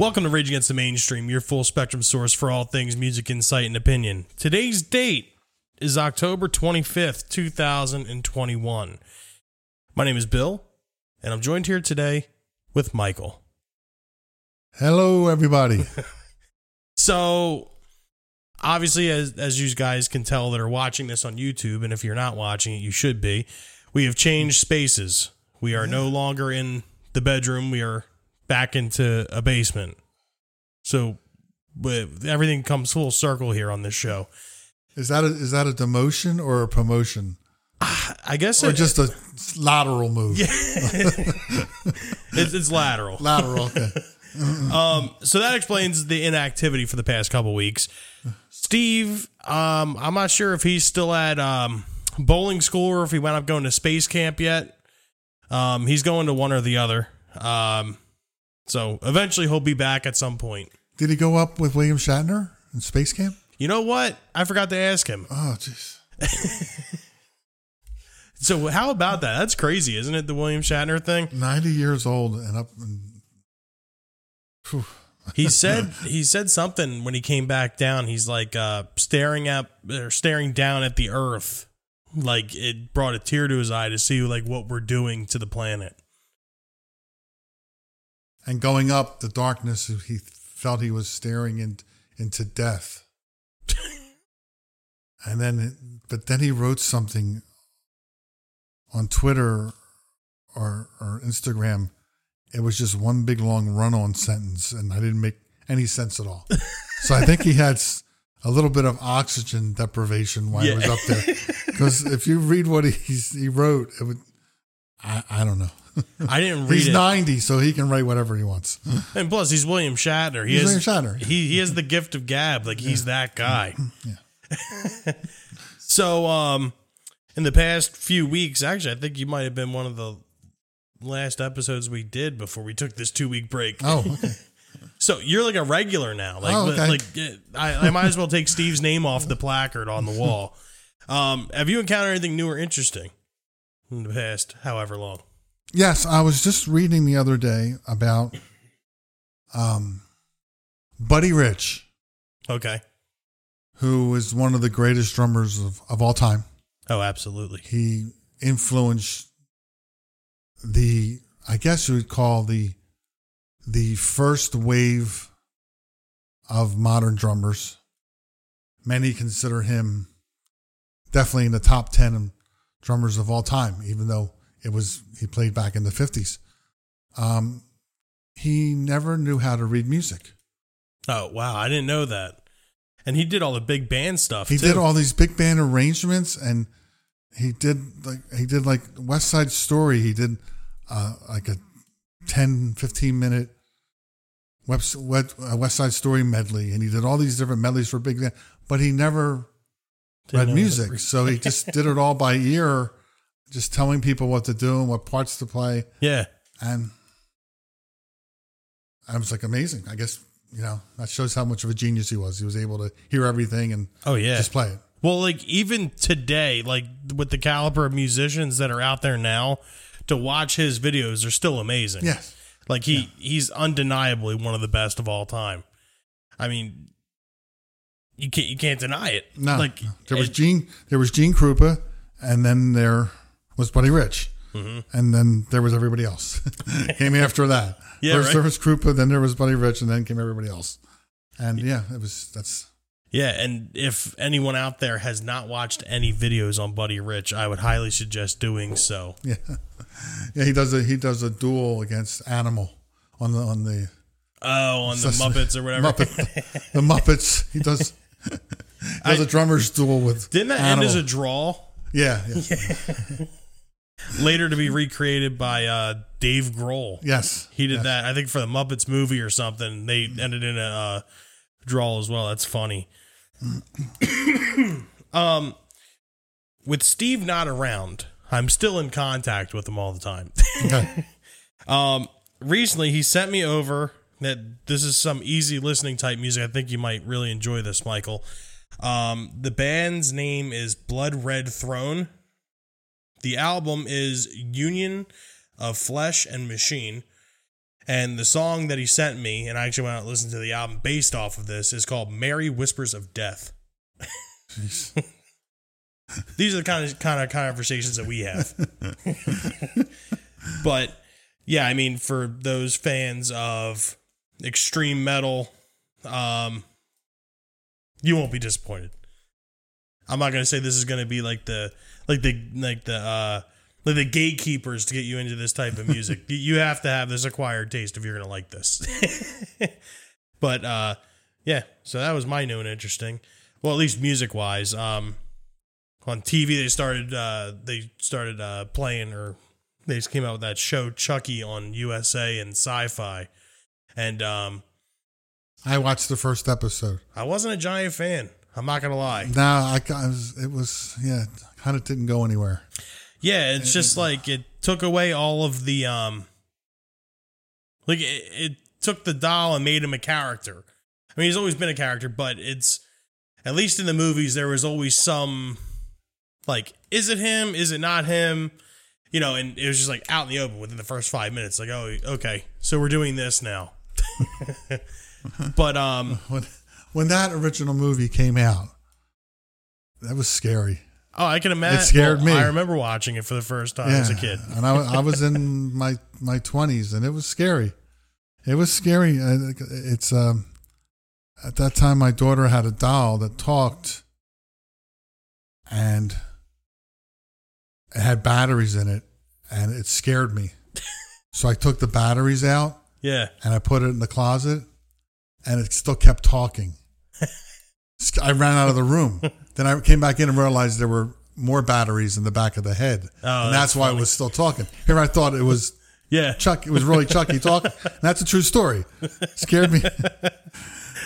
Welcome to Rage Against the Mainstream, your full spectrum source for all things music, insight, and opinion. Today's date is October 25th, 2021. My name is Bill, and I'm joined here today with Michael. Hello, everybody. So, obviously, as, as you guys can tell that are watching this on YouTube, and if you're not watching it, you should be, we have changed spaces. We are no longer in the bedroom, we are back into a basement. So, but everything comes full circle here on this show. Is that a, is that a demotion or a promotion I guess or it, just a lateral move? it's, it's lateral. Lateral. Okay. Um, so that explains the inactivity for the past couple weeks. Steve, um, I'm not sure if he's still at um, bowling school or if he went up going to space camp yet. Um, he's going to one or the other. So eventually he'll be back at some point. Did he go up with William Shatner in Space Camp? You know what? I forgot to ask him. Oh, jeez. So how about that? That's crazy, isn't it? The William Shatner thing. 90 years old and up. And, He said he said something when he came back down. He's like uh, staring at or staring down at the earth, like it brought a tear to his eye to see like what we're doing to the planet. And going up the darkness, he felt he was staring in, into death. and then, but then he wrote something on Twitter or, or Instagram. It was just one big long run on sentence, and I didn't make any sense at all. so I think he had a little bit of oxygen deprivation while he was up there. Because if you read what he, he wrote, it would, I, I don't know. I didn't read He's it, 90, so he can write whatever he wants. and plus he's William Shatner. He He's has William Shatner. He he has the gift of gab. Like he's that guy. Yeah. so um, in the past few weeks, actually, I think you might have been one of the last episodes we did before we took this two week break. Oh, okay. So you're like a regular now. Like, Oh, okay. like eh, I, I might as well take Steve's name off the placard on the wall. Um, have you encountered anything new or interesting in the past, however long? Yes, I was just reading the other day about um, Buddy Rich, Okay. who is one of the greatest drummers of, of all time. Oh, absolutely. He influenced the, I guess you would call the the first wave of modern drummers. Many consider him definitely in the top ten drummers of all time, even though it was he played back in the fifties. Um, he never knew how to read music. Oh, wow. I didn't know that. And he did all the big band stuff. He too. did all these big band arrangements, and he did like he did like West Side Story. He did uh, like a 10, 15 minute West, West, uh, Side Story medley, and he did all these different medleys for big band. But he never Didn't read music, so he just did it all by ear, just telling people what to do and what parts to play. Yeah. And I was like amazing. I guess you know that shows how much of a genius he was. He was able to hear everything and Oh, yeah. just play it. Well, like even today, like with the caliber of musicians that are out there now, to watch his videos are still amazing. Yes. Like he he's undeniably one of the best of all time. I mean, you can't you can't deny it. No, like there was Gene, there was Gene Krupa, and then there was Buddy Rich, Mm-hmm. and then there was everybody else. came after that. Yeah, First right. there was Krupa, then there was Buddy Rich, and then came everybody else. And yeah, it was that's yeah. And if anyone out there has not watched any videos on Buddy Rich, I would highly suggest doing so. yeah, yeah. He does a he does a duel against Animal on the on the Oh, on the Muppets or whatever. Muppet, the Muppets. He does he does I- a drummer's duel with Didn't that Animal. end as a draw? yeah, yeah. Later to be recreated by uh, Dave Grohl. yes He did yes. that, I think, for the Muppets movie or something. They ended in a uh, draw as well. That's funny. um, with Steve not around, I'm still in contact with him all the time. Okay. um, recently, he sent me over that this is some easy listening type music. I think you might really enjoy this, Michael. Um, the band's name is Blood Red Throne. The album is Union of Flesh and Machine. And the song that he sent me, and I actually went out and listened to the album based off of this, is called "Mary Whispers of Death." These are the kind of kind of conversations that we have. but yeah, I mean, for those fans of extreme metal, um, you won't be disappointed. I'm not gonna say this is gonna be like the like the like the uh like the gatekeepers to get you into this type of music. You- have to have this acquired taste if you're gonna like this. but uh yeah, so that was my new and interesting. Well, at least music wise. Um on TV they started uh they started uh playing or they just came out with that show Chucky on USA and Syfy. And um I watched the first episode. I wasn't a giant fan. I'm not gonna lie. No, I, I was, it was, yeah, kind of didn't go anywhere. Yeah, it's just like it took away all of the um like it, it took the doll and made him a character. I mean, he's always been a character, but it's at least in the movies there was always some like is it him? Is it not him? You know, and it was just like out in the open within the first 5 minutes like, "Oh, okay. So we're doing this now." but um When, when that original movie came out, that was scary. Oh, I can imagine It scared me. I remember watching it for the first time as a kid. and I, I was in my my twenties, and it was scary. It was scary. It's um, at that time my daughter had a doll that talked, and it had batteries in it, and it scared me. so I took the batteries out Yeah. and I put it in the closet, and it still kept talking. I ran out of the room. then I came back in and realized there were more batteries in the back of the head, Oh, and that's that's, why funny. it was still talking. Here I thought it was Yeah. Chuck. It was really Chucky talking. And that's a true story. Scared me.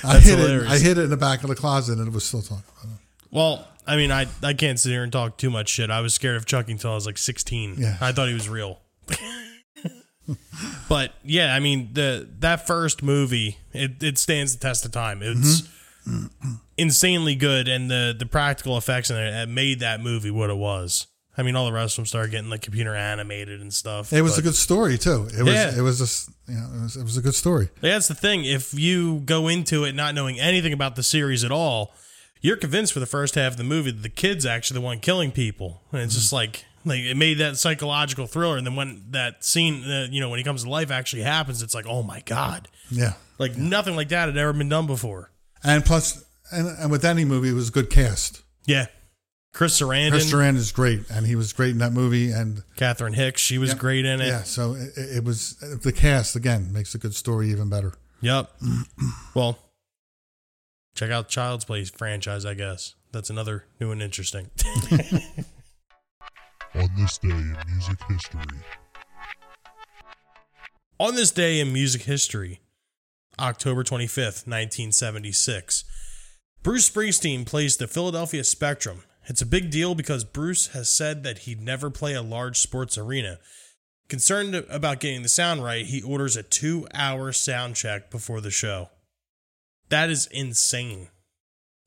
I hilarious. it. I hid it in the back of the closet, and it was still talking. Well, I mean, I I can't sit here and talk too much shit. I was scared of Chucky until I was like 16. Yeah. I thought he was real. but yeah, I mean the that first movie it, it stands the test of time. It's mm-hmm. Mm-hmm. Insanely good, and the the practical effects in it made that movie what it was. I mean, all the rest of them started getting like computer animated and stuff. It was a good story too. It was. Yeah. It was just. You know, it was, it was a good story. Yeah, That's the thing. If you go into it not knowing anything about the series at all, you're convinced for the first half of the movie that the kid's actually the one killing people, and it's just like like it made that psychological thriller. And then when that scene, uh, you know, when he comes to life actually happens, it's like, oh my god, Yeah. like nothing like that had ever been done before. And plus, and, and with any movie, it was a good cast. Yeah, Chris Sarandon, Chris Duran is great, and he was great in that movie. And Catherine Hicks, she was Yep. great in it. yeah, so it, it was the cast again makes a good story even better. Yep. well, check out Child's Play franchise. I guess that's another new and interesting. On this day in music history, On this day in music history, October 25th, 1976, Bruce Springsteen plays the Philadelphia Spectrum. It's a big deal because Bruce has said that he'd never play a large sports arena. Concerned about getting the sound right, he orders a two hour sound check before the show. That is insane.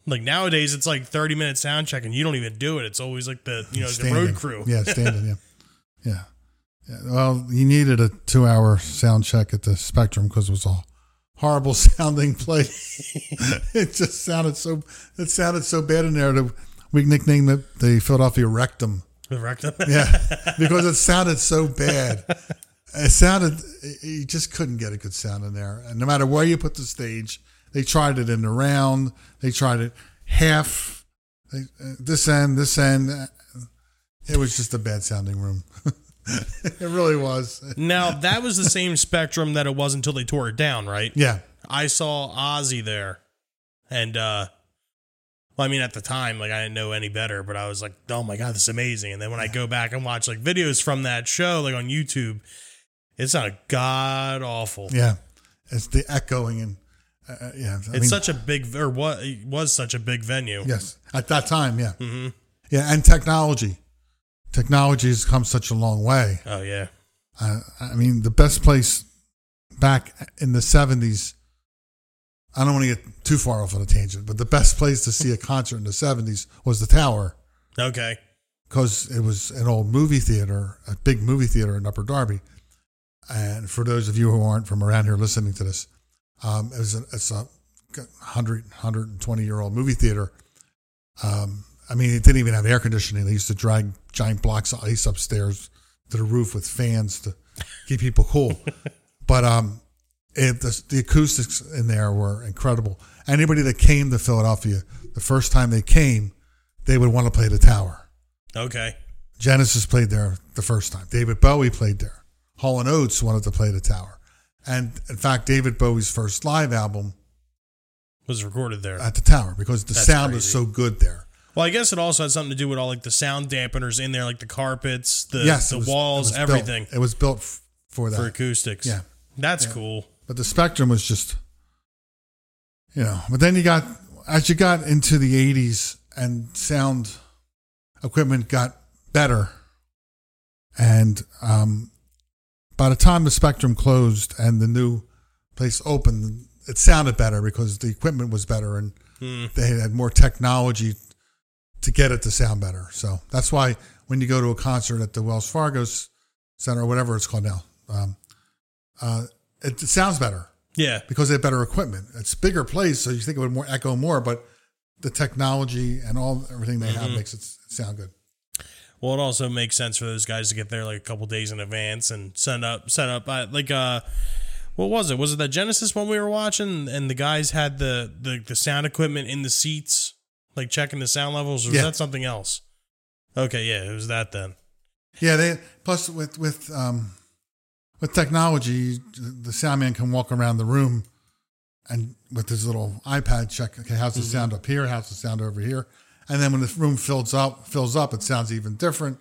Like nowadays, it's like 30 minute sound check and you don't even do it. It's always like the, you know, the road crew. Yeah, standing. yeah. yeah, yeah. Well, you needed a two-hour sound check at the Spectrum because it was a horrible sounding place. it just sounded so. It sounded so bad in there that we nicknamed it the Philadelphia Rectum. The rectum. Yeah, because it sounded so bad. It sounded you just couldn't get a good sound in there. And no matter where you put the stage, they tried it in the round. They tried it half. They, uh, this end, this end. It was just a bad sounding room. it really was. Now that was the same spectrum that it was until they tore it down, right? Yeah, I saw Ozzy there, and uh, well, I mean at the time, like I didn't know any better, but I was like, oh my god, this is amazing. And then when I go back and watch like videos from that show, like on YouTube, it's not god awful. yeah. It's the echoing and uh, uh, yeah. I It's mean, such a big, or what was such a big venue. yes at that time. Yeah, hmm yeah. And technology, technology has come such a long way. Oh yeah. Uh, I mean, the best place back in the 70s, I don't want to get too far off on a tangent, but the best place to see a concert in the 70s was the Tower Okay. because it was an old movie theater, a big movie theater in Upper Darby. And for those of you who aren't from around here listening to this, um, it was a, it's a 100, 120 year old movie theater. Um, I mean, it didn't even have air conditioning. They used to drag giant blocks of ice upstairs to the roof with fans to keep people cool. but um, it, the, the acoustics in there were incredible. Anybody that came to Philadelphia, the first time they came, they would want to play the Tower. Okay. Genesis played there the first time. David Bowie played there. Hall and Oates wanted to play the Tower. And in fact, David Bowie's first live album Was recorded there. at the Tower because the That's sound was crazy. so good there. Well, I guess it also had something to do with all like the sound dampeners in there, like the carpets, the yes, the was- walls, it was built- everything it was built f- for that. for acoustics. Yeah. That's Yeah. cool. but the Spectrum was just, you know. But then you got as you got into the '80s and sound equipment got better, and um, by the time the Spectrum closed and the new place opened, it sounded better because the equipment was better and Hmm. they had more technology to get it to sound better. So that's why when you go to a concert at the Wells Fargo Center or whatever it's called now, um, uh, it, it sounds better Yeah. because they have better equipment. It's a bigger place, so you think it would more echo more, but the technology and all everything they Mm-hmm. have makes it sound good. Well, it also makes sense for those guys to get there like a couple days in advance and set up set up uh, like uh what was it? Was it that Genesis one we were watching and the guys had the the, the sound equipment in the seats like checking the sound levels or was Yeah. that something else? Okay, yeah, it was that then. Yeah, they plus with with um, with technology, the sound man can walk around the room and with his little iPad check. Okay, how's the Mm-hmm. sound up here? How's the sound over here? And then when the room fills up, fills up, it sounds even different.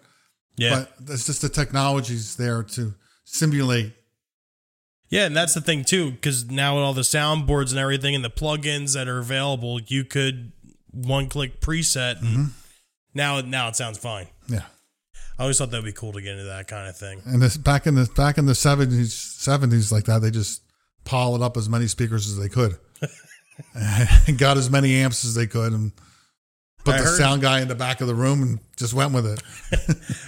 Yeah. But it's just the technology's there to simulate. Yeah, and that's the thing too, because now with all the soundboards and everything and the plugins that are available, you could one click preset and now now it sounds fine. Yeah. I always thought that'd be cool to get into that kind of thing. And this back in the back in the seventies seventies like that, they just piled up as many speakers as they could. and got as many amps as they could and put I the heard- sound guy in the back of the room and just went with it.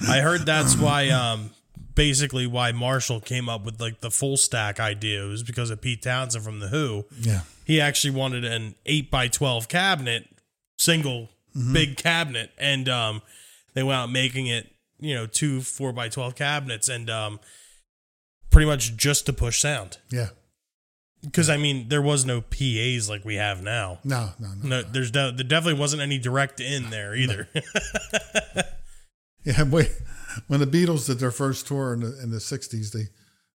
I heard that's why um basically why Marshall came up with like the full stack idea It was because of Pete Townshend from the Who. Yeah. He actually wanted an eight by twelve cabinet, single big cabinet, and um they went out making it, you know, two four by twelve cabinets and um pretty much just to push sound. Yeah. Because I mean, there was no PAs like we have now. No, no, no. No, there's de- there definitely wasn't any direct in there either. Yeah, wait. When the Beatles did their first tour in the in the sixties, they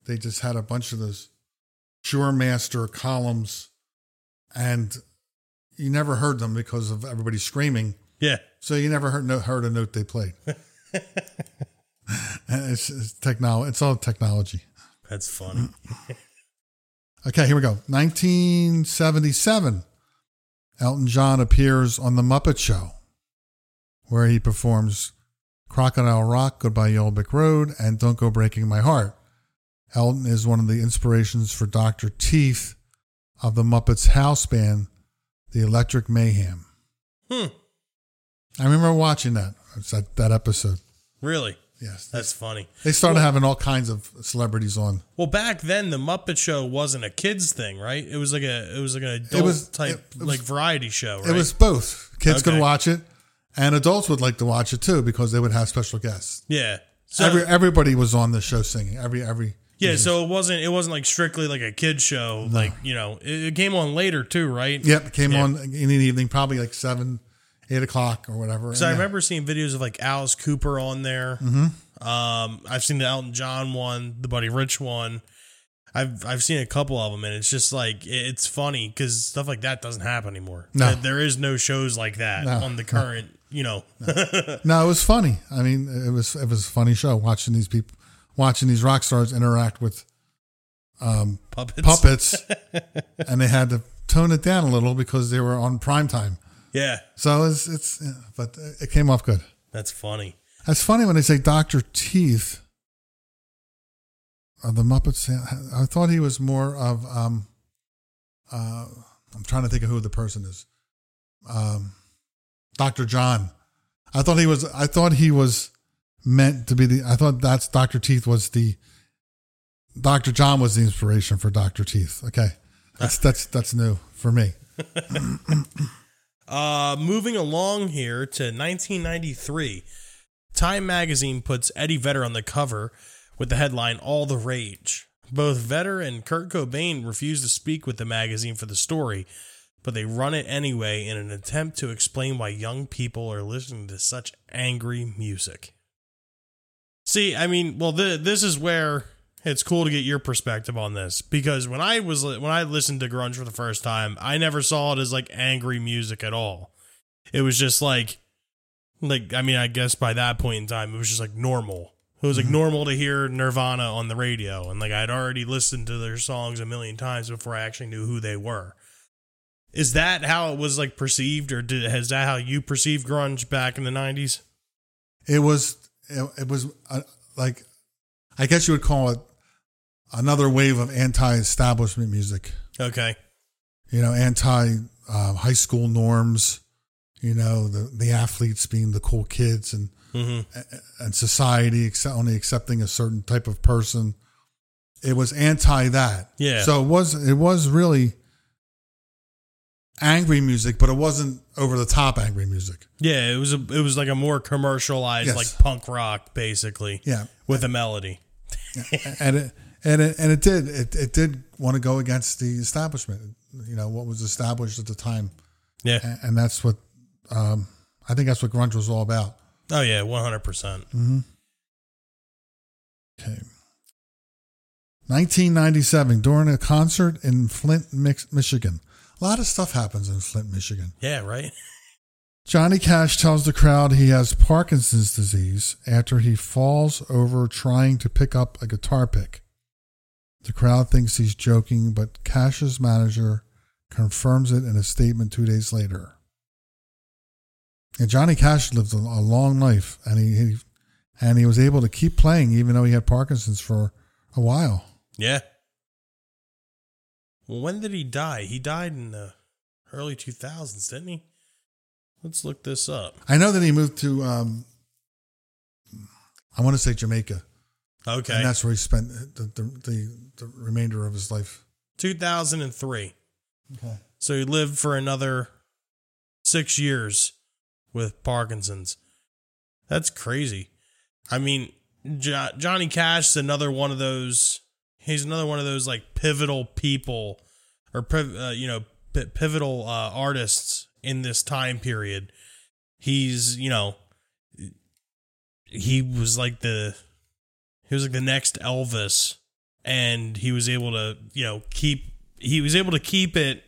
they just had a bunch of those Shure Master columns, and you never heard them because of everybody screaming. yeah, So you never heard no, heard a note they played. it's, it's technology. It's all technology. that's funny. Okay, here we go. 1977. Elton John appears on The Muppet Show, where he performs Crocodile Rock, Goodbye Yellow Brick Road, and Don't Go Breaking My Heart. Elton is one of the inspirations for Dr. Teeth of the Muppets house band, The Electric Mayhem. Hmm. I remember watching that. That, that episode. Really, Yes. that's funny. They started having all kinds of celebrities on. Well, back then the Muppet Show wasn't a kids thing, right? It was like a it was like an adult was- type it- it was- like variety show, right? It was both. Kids could watch it, and adults would like to watch it too because they would have special guests. yeah. So Every everybody was on the show singing. Every every yeah, so it wasn't it wasn't like strictly like a kids show. Like you know, it, it came on later too, right? Yep, it came Yeah. on in the evening, probably like seven, eight o'clock or whatever. So I remember seeing videos of like Alice Cooper on there. Mm-hmm. Um, I've seen the Elton John one, the Buddy Rich one. I've I've seen a couple of them, and it's just like it's funny because stuff like that doesn't happen anymore. No. There- there is no shows like that No. on the current. You know, No, it was funny. I mean, it was it was a funny show watching these people, watching these rock stars interact with puppets. puppets, and they had to tone it down a little because they were on prime time. Yeah, So it's it's, but it came off good. that's funny. That's funny when they say Doctor Teeth. Of the Muppets, I thought he was more of. Um, uh, I'm trying to think of who the person is. Um, Doctor John. I thought he was. I thought he was meant to be the. I thought that's Doctor Teeth was the Dr. John was the inspiration for Dr. Teeth. Okay. That's that's that's new for me. Uh, moving along here to 1993, Time magazine puts Eddie Vedder on the cover with the headline "All the Rage." Both Vedder and Kurt Cobain refuse to speak with the magazine for the story, but they run it anyway in an attempt to explain why young people are listening to such angry music. See, I mean, well, th- this is where it's cool to get your perspective on this because when I was when I listened to grunge for the first time, I never saw it as like angry music at all. It was just like like I mean, I guess by that point in time, it was just like normal. It was like mm-hmm. normal to hear Nirvana on the radio, and like I'd already listened to their songs a million times before I actually knew who they were. Is that how it was like perceived, or did is that how you perceived grunge back in the nineties? It was it, it was uh, like I guess you would call it another wave of anti-establishment music. Okay, You know, anti uh, high school norms. You know, the the athletes being the cool kids and hmm and society only accepting a certain type of person. It was anti that. Yeah. So it was it was really angry music, but it wasn't over the top angry music. yeah, it was a it was like a more commercialized Yes. like punk rock, basically, Yeah. with a melody. and it and it and it did it, it did want to go against the establishment. You know what was established at the time, Yeah. and, and that's what um, I think that's what grunge was all about. Oh yeah, one hundred percent. Okay. 1997, during a concert in Flint, Michigan. A lot of stuff happens in Flint, Michigan. Yeah, right. Johnny Cash tells the crowd he has Parkinson's disease after he falls over trying to pick up a guitar pick. The crowd thinks he's joking, but Cash's manager confirms it in a statement two days later. And Johnny Cash lived a, long life, and he, he and he was able to keep playing even though he had Parkinson's for a while. Yeah. Well, when did he die? He died in the early two thousands, didn't he? Let's look this up. I know that he moved to, um, I want to say Jamaica, Okay, and that's where he spent the, the, the, the remainder of his life. two thousand and three. Okay. So he lived for another six years with Parkinson's. That's crazy. I mean, jo- Johnny Cash is another one of those. He's another one of those like pivotal people, or uh, you know, p- pivotal uh, artists in this time period. He's you know, he was like the he was like the next Elvis, and he was able to you know keep he was able to keep it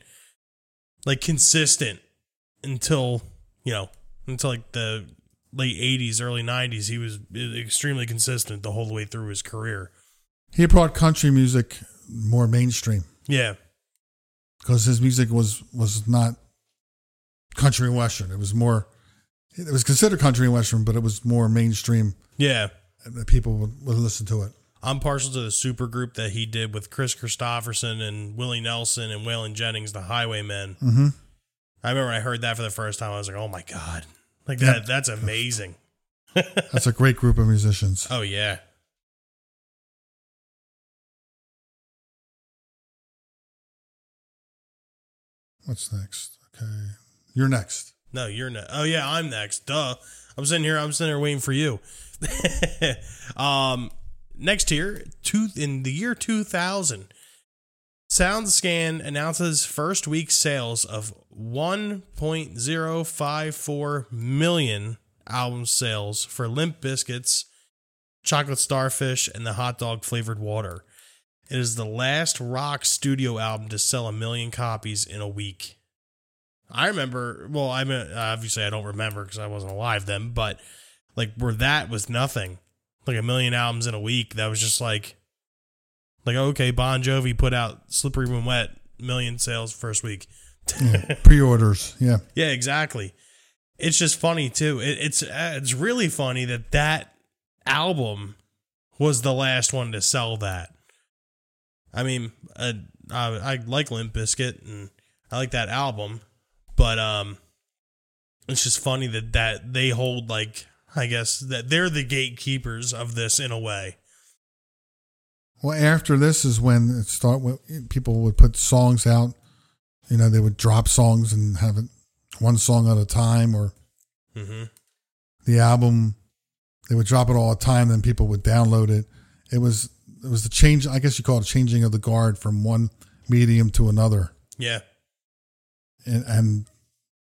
like consistent until you know until like the late 80s early 90s he was extremely consistent the whole way through his career He brought country music more mainstream yeah because his music was was not country and western. It was more. It was considered country and western, but it was more mainstream. yeah and People would, would listen to it. i'm partial to the super group that he did with kris kristofferson and willie nelson and waylon jennings the highwaymen hmm i remember when i heard that for the first time i was like oh my god like that that's amazing That's a great group of musicians. oh yeah What's next? Okay, you're next. No, you're not. Oh yeah, I'm next. Duh. I'm sitting here. I'm sitting here waiting for you. um, next year, two in the year 2000, SoundScan announces first week sales of 1.054 million album sales for Limp Bizkit's, Chocolate Starfish, and the hot dog flavored water. It is the last rock studio album to sell a million copies in a week. I remember. Well, I mean, obviously I don't remember because I wasn't alive then. But like, where that was nothing, like a million albums in a week. That was just like, like okay, Bon Jovi put out "Slippery When Wet," million sales first week. Yeah. Pre-orders. Yeah. Yeah, exactly. It's just funny too. It, it's uh, it's really funny that that album was the last one to sell that. I mean, uh, I, I like Limp Bizkit and I like that album, but um, it's just funny that that they hold like I guess that they're the gatekeepers of this in a way. Well, after this is when it start. when People would put songs out. You know, they would drop songs and have it one song at a time, or Mm-hmm. the album. They would drop it all the time. Then people would download it. It was it was the change. I guess you call it changing of the guard from one medium to another. Yeah. And, and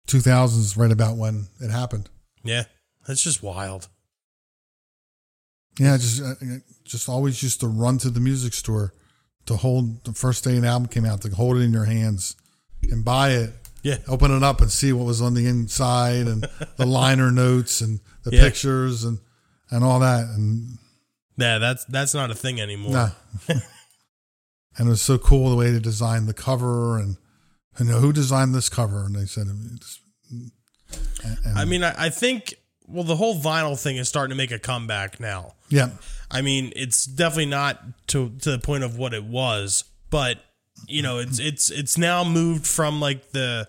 2000s is right about when it happened. Yeah. That's just wild. Yeah, just uh, just always used to run to the music store to hold the first day an album came out to hold it in your hands and buy it, Yeah. open it up and see what was on the inside and the liner notes and the Yeah. pictures and and all that and Yeah, that's that's not a thing anymore. nah. and it was so cool the way they designed the cover and and who designed this cover and they said and, and- I mean, I, I think well, the whole vinyl thing is starting to make a comeback now. yeah I mean, it's definitely not to to the point of what it was, but you know, it's it's it's now moved from like the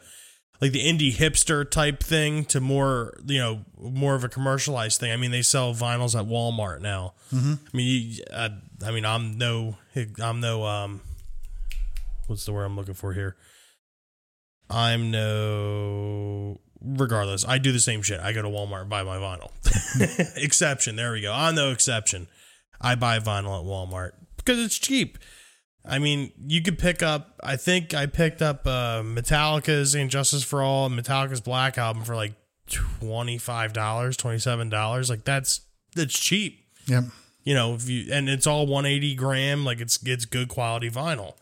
like the indie hipster type thing to more you know more of a commercialized thing. I mean, they sell vinyls at Walmart now. I mean, you, uh, I mean, I'm no I'm no um, what's the word I'm looking for here? I'm no regardless. I do the same shit. I go to Walmart and buy my vinyl. exception. There we go. I'm no exception. I buy vinyl at Walmart because it's cheap. I mean, you could pick up. I think I picked up uh, Metallica's "And Justice for All" and Metallica's Black album for like twenty five dollars, twenty seven dollars. Like that's that's cheap. yeah You know, if you and it's all one eighty gram. Like it's it's good quality vinyl.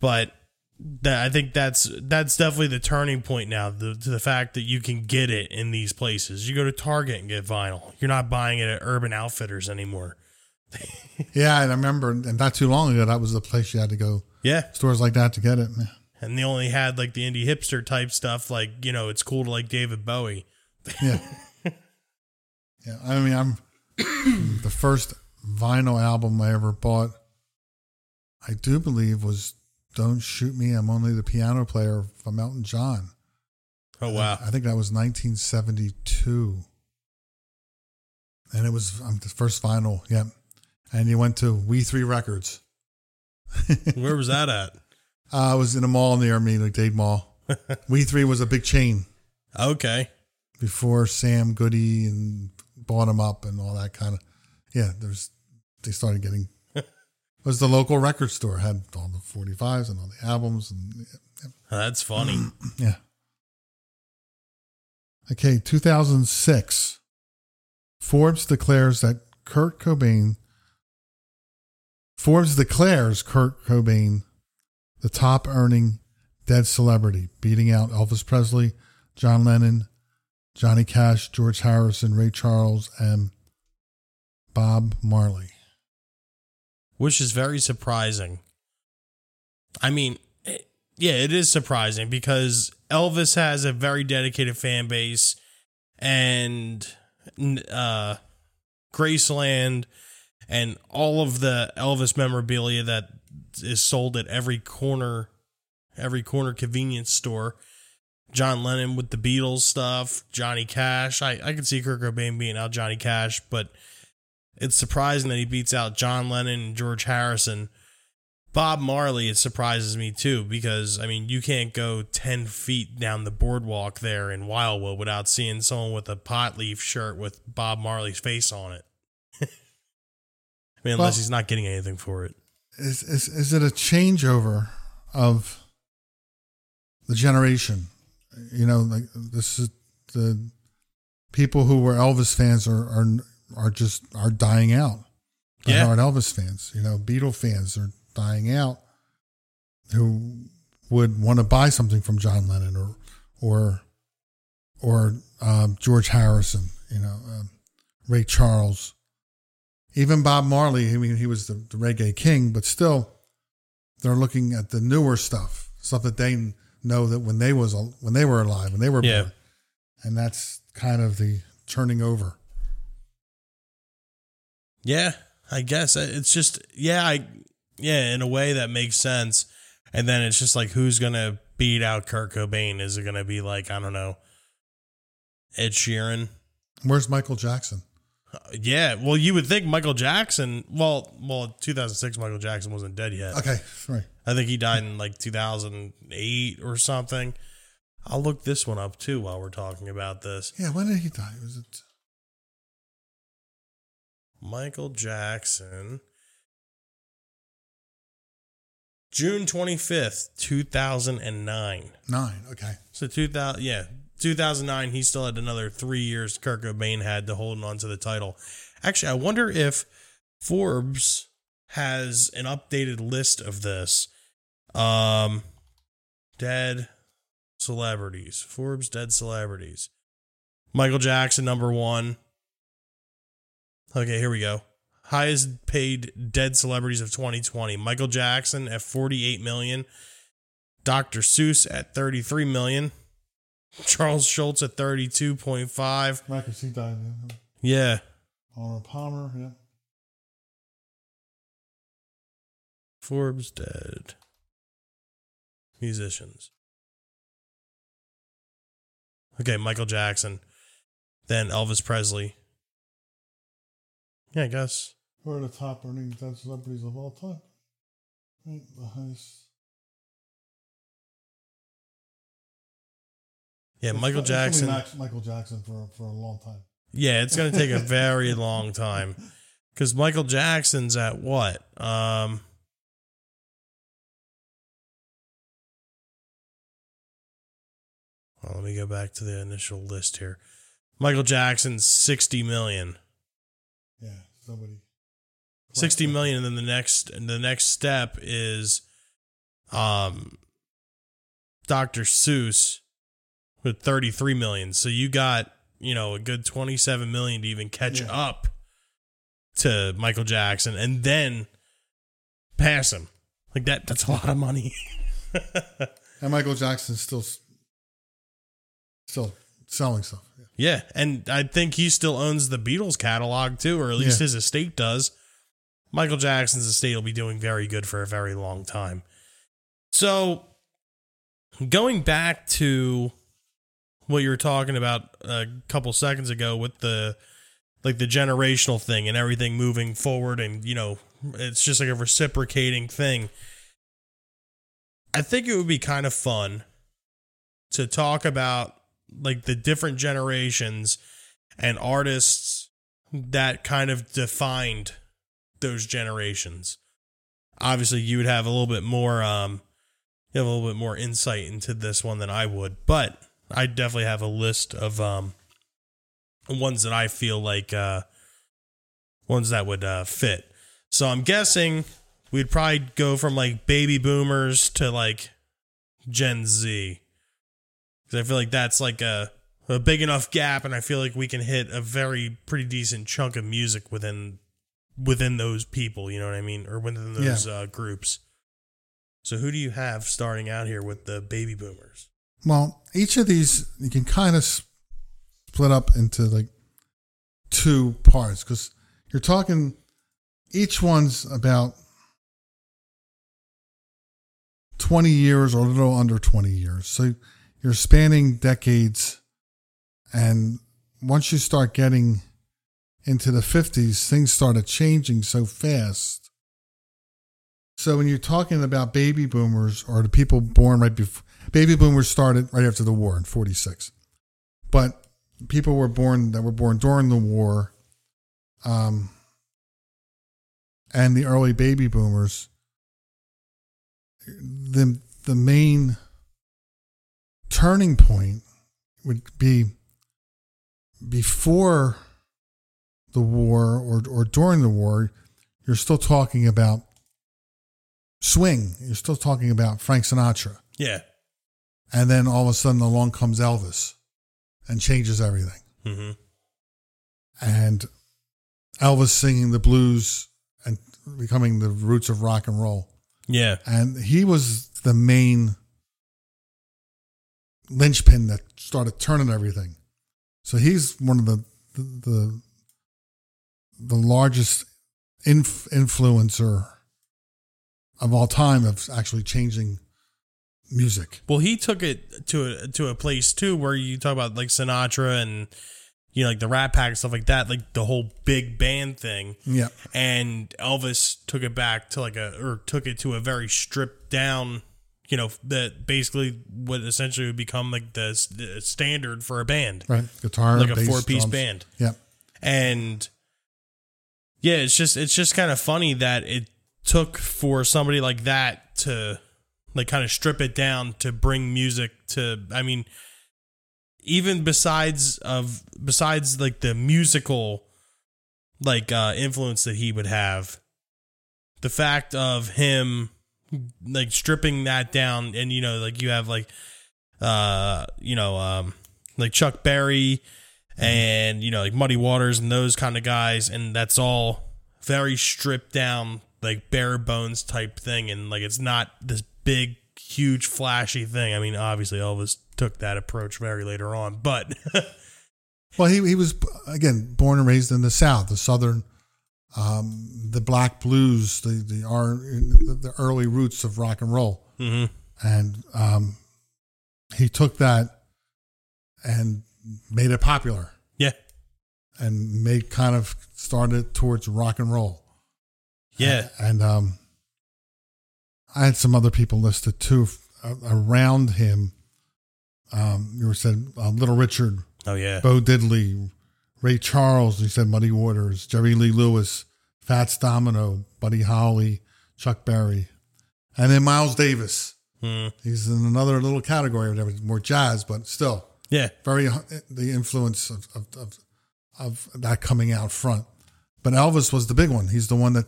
But that I think that's that's definitely the turning point now. The to the fact that you can get it in these places. You go to Target and get vinyl. You're not buying it at Urban Outfitters anymore. yeah and I remember and not too long ago that was the place you had to go Yeah. stores like that to get it man. and they only had like the indie hipster type stuff like you know it's cool to like david bowie Yeah. yeah. I mean, I'm the first vinyl album I ever bought, I do believe was Don't Shoot Me, I'm Only the Piano Player from Elton John. oh wow I think that was 1972. And it was um, the first vinyl. Yeah. And you went to We Three Records. where was that at Uh, I was in a mall near me, like Dade Mall. we Three was a big chain okay before Sam Goody and bought them up and all that kind of. Yeah, there's they started getting. it was the local record store had all the 45s and all the albums and that's funny yeah. Okay, 2006. Forbes declares that Kurt Cobain. Forbes declares Kurt Cobain the top earning dead celebrity, beating out Elvis Presley, John Lennon, Johnny Cash, George Harrison, Ray Charles, and Bob Marley. which is very surprising i mean it- yeah it is surprising because elvis has a very dedicated fan base and uh graceland and all of the elvis memorabilia that is sold at every corner every corner convenience store John Lennon with the Beatles stuff, Johnny Cash. I, I could see Kurt Cobain beating out Johnny Cash, but it's surprising that he beats out John Lennon and George Harrison. Bob Marley, it surprises me too, because I mean, you can't go 10 feet down the boardwalk there in Wildwood without seeing someone with a pot leaf shirt with Bob Marley's face on it. I mean, unless Well- he's not getting anything for it. Is, is, is it a changeover of the generation? You know, like this is the people who were Elvis fans are are are just are dying out. That Yeah. aren't Elvis fans. You know, Beatle fans are dying out. Who would want to buy something from John Lennon or or or um, George Harrison? You know, um, Ray Charles. Even Bob Marley. I mean, he was the, the reggae king, but still, they're looking at the newer stuff, stuff that they know that when they was when they were alive, when they were Yeah. born, and that's kind of the turning over. Yeah, I guess it's just yeah, I yeah, in a way that makes sense. And then it's just like who's gonna beat out Kurt Cobain? Is it gonna be like I don't know, Ed Sheeran? Where's Michael Jackson? Yeah, well, you would think Michael Jackson. Well, well, 2006, Michael Jackson wasn't dead yet. Okay, right. I think he died in like 2008 or something. I'll look this one up too while we're talking about this. Yeah, when did he die? Was it? Michael Jackson. June 25th, 2009. Nine. Okay. So 2000, yeah, 2009. He still had another three years. Kurt Cobain had to hold on to the title. Actually, I wonder if Forbes has an updated list of this. Um, dead celebrities. Forbes dead celebrities. Michael Jackson number one. Okay, here we go. Highest paid dead celebrities of 2020. Michael Jackson at 48 million. Dr. Seuss at 33 million. Charles Schulz at 32.5. Michael C. died. Yeah. Arnold Palmer. Yeah. Forbes dead. Musicians. Okay, Michael Jackson. Then Elvis Presley. Yeah, I guess. Who are the top earning dead celebrities of all time? Right, the highest. Yeah, It's Michael go- it's gonna be Jackson. Michael Jackson for for a long time. Yeah, it's going to take a very long time because Michael Jackson's at what? Um, well, let me go back to the initial list here. Michael Jackson's 60 million. Yeah, somebody. 60 million and then the next and the next step is um Dr. Seuss with 33 million. So you got, you know, a good 27 million to even catch Yeah. up to Michael Jackson and then pass him. Like that that's a lot of money. And Michael Jackson's still still selling stuff. Yeah. yeah, and I think he still owns the Beatles catalog too or at least Yeah. his estate does. Michael Jackson's estate will be doing very good for a very long time. So, going back to what you were talking about a couple seconds ago with the like the generational thing and everything moving forward and you know it's just like a reciprocating thing. I think it would be kind of fun to talk about like the different generations and artists that kind of defined those generations. Obviously you would have a little bit more um you have a little bit more insight into this one than I would, but I definitely have a list of um ones that I feel like uh ones that would uh fit. So I'm guessing we'd probably go from like baby boomers to like Gen Z. Cuz I feel like that's like a a big enough gap and I feel like we can hit a very pretty decent chunk of music within within those people, you know what I mean, or within those uh, groups. So who do you have starting out here with the baby boomers? Well, each of these you can kind of split up into like two parts because you're talking each one's about 20 years or a little under 20 years. So you're spanning decades. And once you start getting into the 50s, things started changing so fast. So when you're talking about baby boomers or the people born right before, baby boomers started right after the war in 46. But people were born that were born during the war um, and the early baby boomers, the, the main turning point would be before the war or, or during the war, you're still talking about swing. You're still talking about Frank Sinatra. Yeah. And then all of a sudden along comes Elvis and changes everything. Mm-hmm. And Elvis singing the blues and becoming the roots of rock and roll. Yeah. And he was the main linchpin that started turning everything. So he's one of the the the, the largest inf- influencer of all time of actually changing music. Well, he took it to a to a place too where you talk about like Sinatra and you know, like the Rat Pack and stuff like that, like the whole big band thing. Yeah. And Elvis took it back to like a, or took it to a very stripped down, you know, that basically what essentially would become like the, the standard for a band, Right. Guitar, like a bass, four piece drums. band. Yeah. And yeah, it's just, it's just kind of funny that it took for somebody like that to like kind of strip it down to bring music to, I mean, even besides of besides like the musical like uh influence that he would have the fact of him like stripping that down and you know like you have like uh you know um like Chuck Berry and you know like Muddy Waters and those kind of guys and that's all very stripped down like bare bones type thing and like it's not this big huge flashy thing. I mean obviously Elvis took that approach very later on, but Well, he he was again born and raised in the South, the Southern, um, the black blues, the the are the early roots of rock and roll, Mhm. and um, he took that and made it popular yeah. and made kind of started towards rock and roll. Yeah. and um, I had some other people listed too uh, around him. Um, you were said uh, Little Richard, Oh yeah. Bo Diddley, Ray Charles, you said Muddy Waters, Jerry Lee Lewis, Fats Domino, Buddy Holly, Chuck Berry, and then Miles Davis. Hmm. He's in another little category, whatever, more jazz, but still Yeah. very the influence of, of, of, of that coming out front. But Elvis was the big one. He's the one that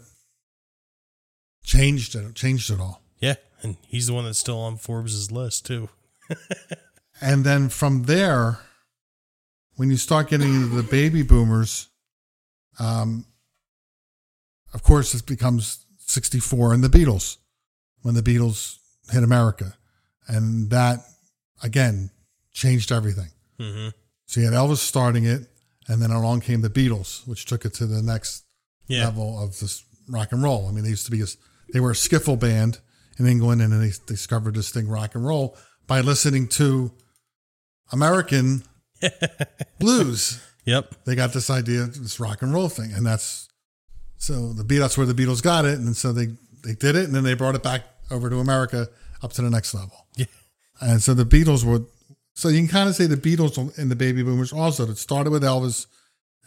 changed it, changed it all. Yeah. And he's the one that's still on Forbes's list too. And then from there, when you start getting into the baby boomers, um, of course, it becomes 64 and the Beatles when the Beatles hit America. And that, again, changed everything. Mm-hmm. So you had Elvis starting it, and then along came the Beatles, which took it to the next Yeah. level of this rock and roll. I mean, they used to be a, they were a skiffle band in England, and then they discovered this thing rock and roll by listening to American blues. Yep. They got this idea, this rock and roll thing, and that's so the Beatles. That's where the Beatles got it, and so they they did it, and then they brought it back over to America up to the next level. Yeah. And so the Beatles were, so you can kind of say the Beatles and the Baby Boomers also that started with Elvis,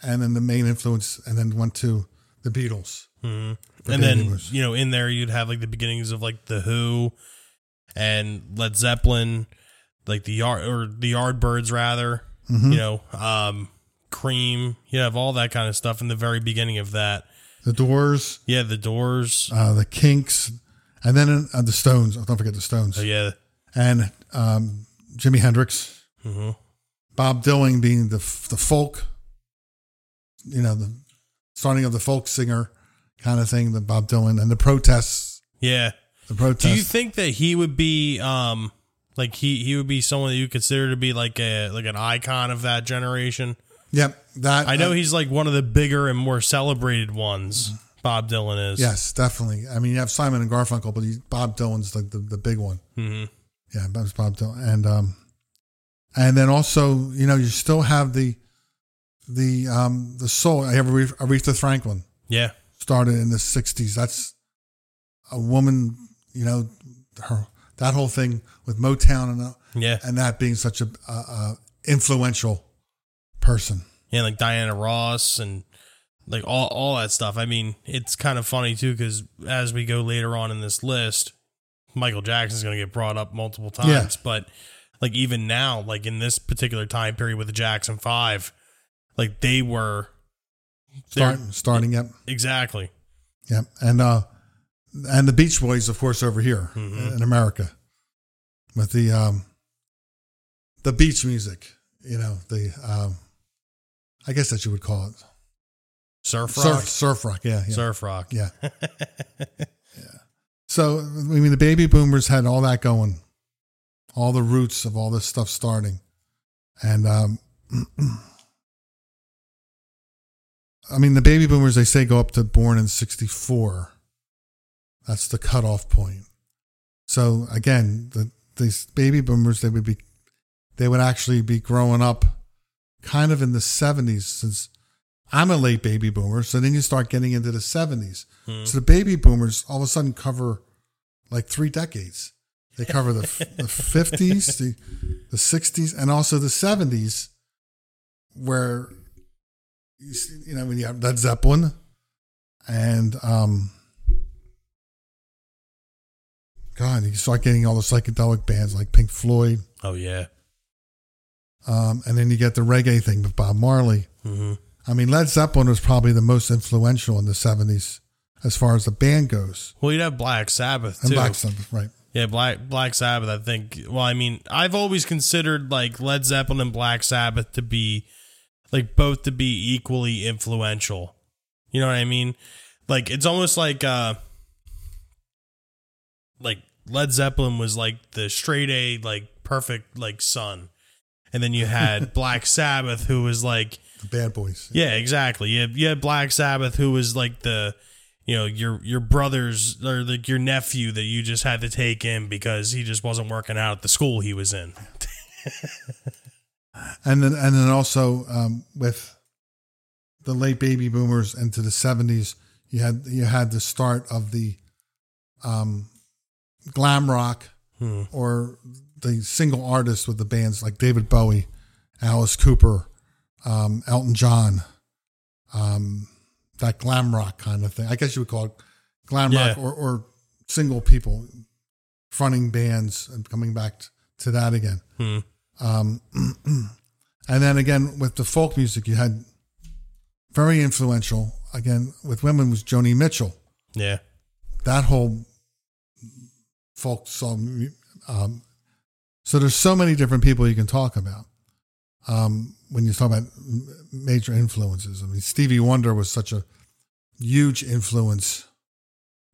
and then the main influence, and then went to the Beatles. hmm The And then you know in there you'd have like the beginnings of like the Who, and Led Zeppelin, like the yard or the Yardbirds rather. Mm-hmm. You know, um, Cream. You have all that kind of stuff in the very beginning of that. The Doors, Yeah, the Doors. uh, the Kinks, and then uh, the Stones. Oh, don't forget the Stones, Oh yeah. and um, Jimi Hendrix, hmm Bob Dylan being the the folk, you know, the starting of the folk singer kind of thing. The Bob Dylan and the protests. Yeah. The protests. Do you think that he would be um like he he would be someone that you consider to be like a like an icon of that generation? Yep, that I know uh, he's like one of the bigger and more celebrated ones. Bob Dylan is. Yes, definitely. I mean, you have Simon and Garfunkel, but he, Bob Dylan's the, the the big one. hmm Yeah, that's Bob Dylan, and um, and then also, you know, you still have the the um the soul. I have Aretha Aretha Franklin Yeah. started in the '60s. That's a woman, you know, her that whole thing with Motown and uh, Yeah. and that being such a, a, a influential person. Yeah, like Diana Ross and like all all that stuff. I mean, it's kind of funny too because as we go later on in this list, Michael Jackson's going to get brought up multiple times. Yeah. But like even now, like in this particular time period with the Jackson Five, like they were they're- Start, starting, yep, exactly. yep, and uh, and the Beach Boys, of course, over here Mhm. in America, with the um, the beach music. You know, the um, I guess that you would call it Surf rock, surf surf rock. Yeah, yeah, surf rock. yeah. So I mean, the baby boomers had all that going, all the roots of all this stuff starting, and um, I mean, the baby boomers they say go up to born in '64. That's the cutoff point. So again, the these baby boomers they would be, they would actually be growing up kind of in the 70s since I'm a late baby boomer. So then you start getting into the 70s. Hmm. So the baby boomers all of a sudden cover like three decades. They cover the, the 50s, the, the 60s, and also the 70s, where you, see, you know, when you have Led Zeppelin and, um, God, you start getting all the psychedelic bands like Pink Floyd, Oh yeah. um, and then you get the reggae thing with Bob Marley. hmm I mean, Led Zeppelin was probably the most influential in the 70s as far as the band goes. Well, you'd have Black Sabbath And too. Black Sabbath, right. Yeah, Black Black Sabbath. I think. Well, I mean, I've always considered like Led Zeppelin and Black Sabbath to be like both to be equally influential. You know what I mean? Like it's almost like uh like Led Zeppelin was like the straight A, like perfect like son, and then you had Black Sabbath, who was like The Bad Boys. yeah, exactly. You had, you had Black Sabbath, who was like the, you know, your your brother's or like your nephew that you just had to take in because he just wasn't working out at the school he was in. And then, and then also um, with the late baby boomers into the 70s, you had you had the start of the um, glam rock Hmm. or the single artists with the bands like David Bowie, Alice Cooper, um, Elton John, um, that glam rock kind of thing. I guess you would call it glam rock or, or single people fronting bands and coming back to that again. Hmm. Um, and then again with the folk music, you had very influential. Again with women was Joni Mitchell. Yeah, That whole folk song. Um, so there's so many different people you can talk about um, when you talk about major influences. I mean, Stevie Wonder was such a huge influence.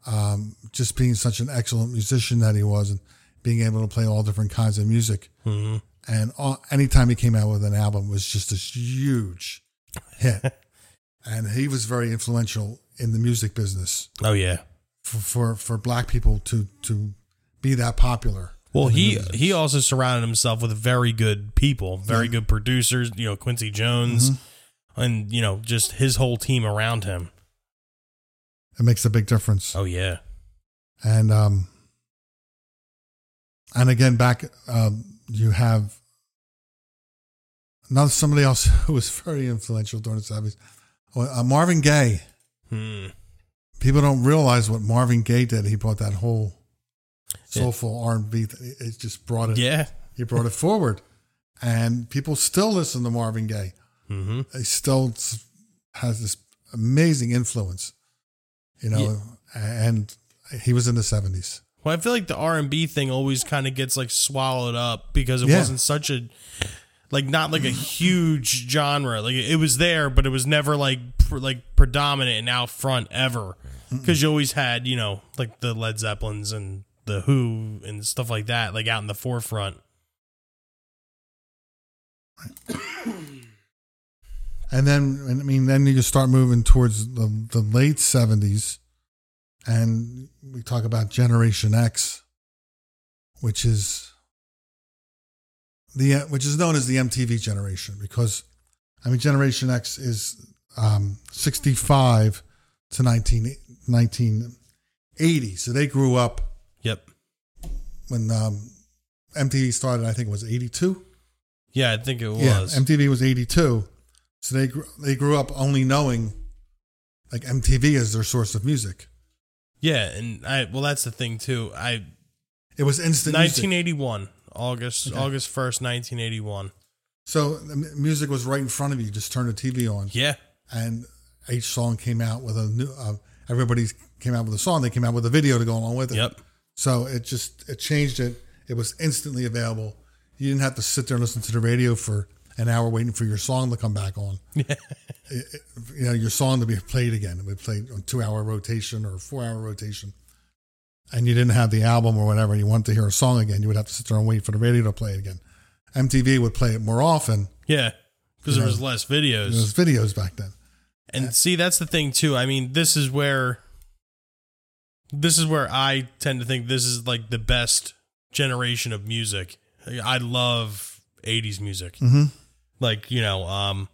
Um, just being such an excellent musician that he was, and being able to play all different kinds of music. hmm And all, anytime he came out with an album, it was just this huge hit. and he was very influential in the music business oh yeah. for, for, for black people to, to be that popular. Well, he he also surrounded himself with very good people, very Yeah. good producers. You know, Quincy Jones, and you know, just his whole team around him. it makes a big difference. Oh yeah. And um, and again, back um, you have another somebody else who was very influential during the seventies, uh, Marvin Gaye. Hmm. People don't realize what Marvin Gaye did. He brought that whole soulful R and B. It just brought it. Yeah. He brought it forward, and people still listen to Marvin Gaye. hmm He still has this amazing influence, you know. And he was in the seventies. Well, I feel like the R and B thing always kind of gets like swallowed up because it Yeah. wasn't such a like not like a huge genre. Like it was there, but it was never like pr- like predominant and out front ever. Because you always had you know like the Led Zeppelins and the Who and stuff like that like out in the forefront. And then, I mean, then you start moving towards the, the late 70s, and we talk about Generation X, which is the which is known as the MTV generation because, I mean, Generation X is um, 65 to 19, 1980. So they grew up Yep. when um, MTV started, I think it was 82. Yeah, I think it was. Yeah, MTV was 82. So they they grew up only knowing like MTV as their source of music. Yeah, and I well that's the thing too. I It was instant 1981 August Okay. August 1st 1981. So the music was right in front of you. You just turn the TV on Yeah. and each song came out with a new uh, everybody came out with a song. They came out with a video to go along with it. Yep. So it just it changed it. It was instantly available. You didn't have to sit there and listen to the radio for an hour waiting for your song to come back on. It- it- you know, your song to be played again. It would play on two hour rotation or four hour rotation. And you didn't have the album or whatever. You wanted to hear a song again. You would have to sit there and wait for the radio to play it again. MTV would play it more often. Yeah. Because there know, was less videos. There was videos back then. And see, that's the thing too. I mean, this is where this is where I tend to think this is like the best generation of music. I love 80s music. Mhm. Like you know, um,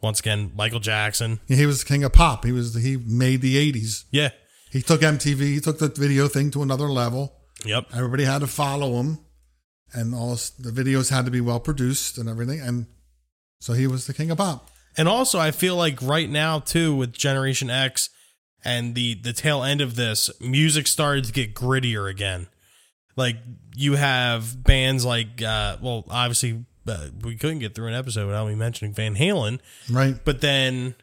once again, Michael Jackson. He was the king of pop. He was he made the '80s. Yeah. He took MTV. He took the video thing to another level. Yep. Everybody had to follow him, and all the videos had to be well produced and everything. And so he was the king of pop. And also, I feel like right now too, with Generation X and the the tail end of this, music started to get grittier again. Like you have bands like, uh, well, obviously uh, we couldn't get through an episode without me mentioning Van Halen, Right? but then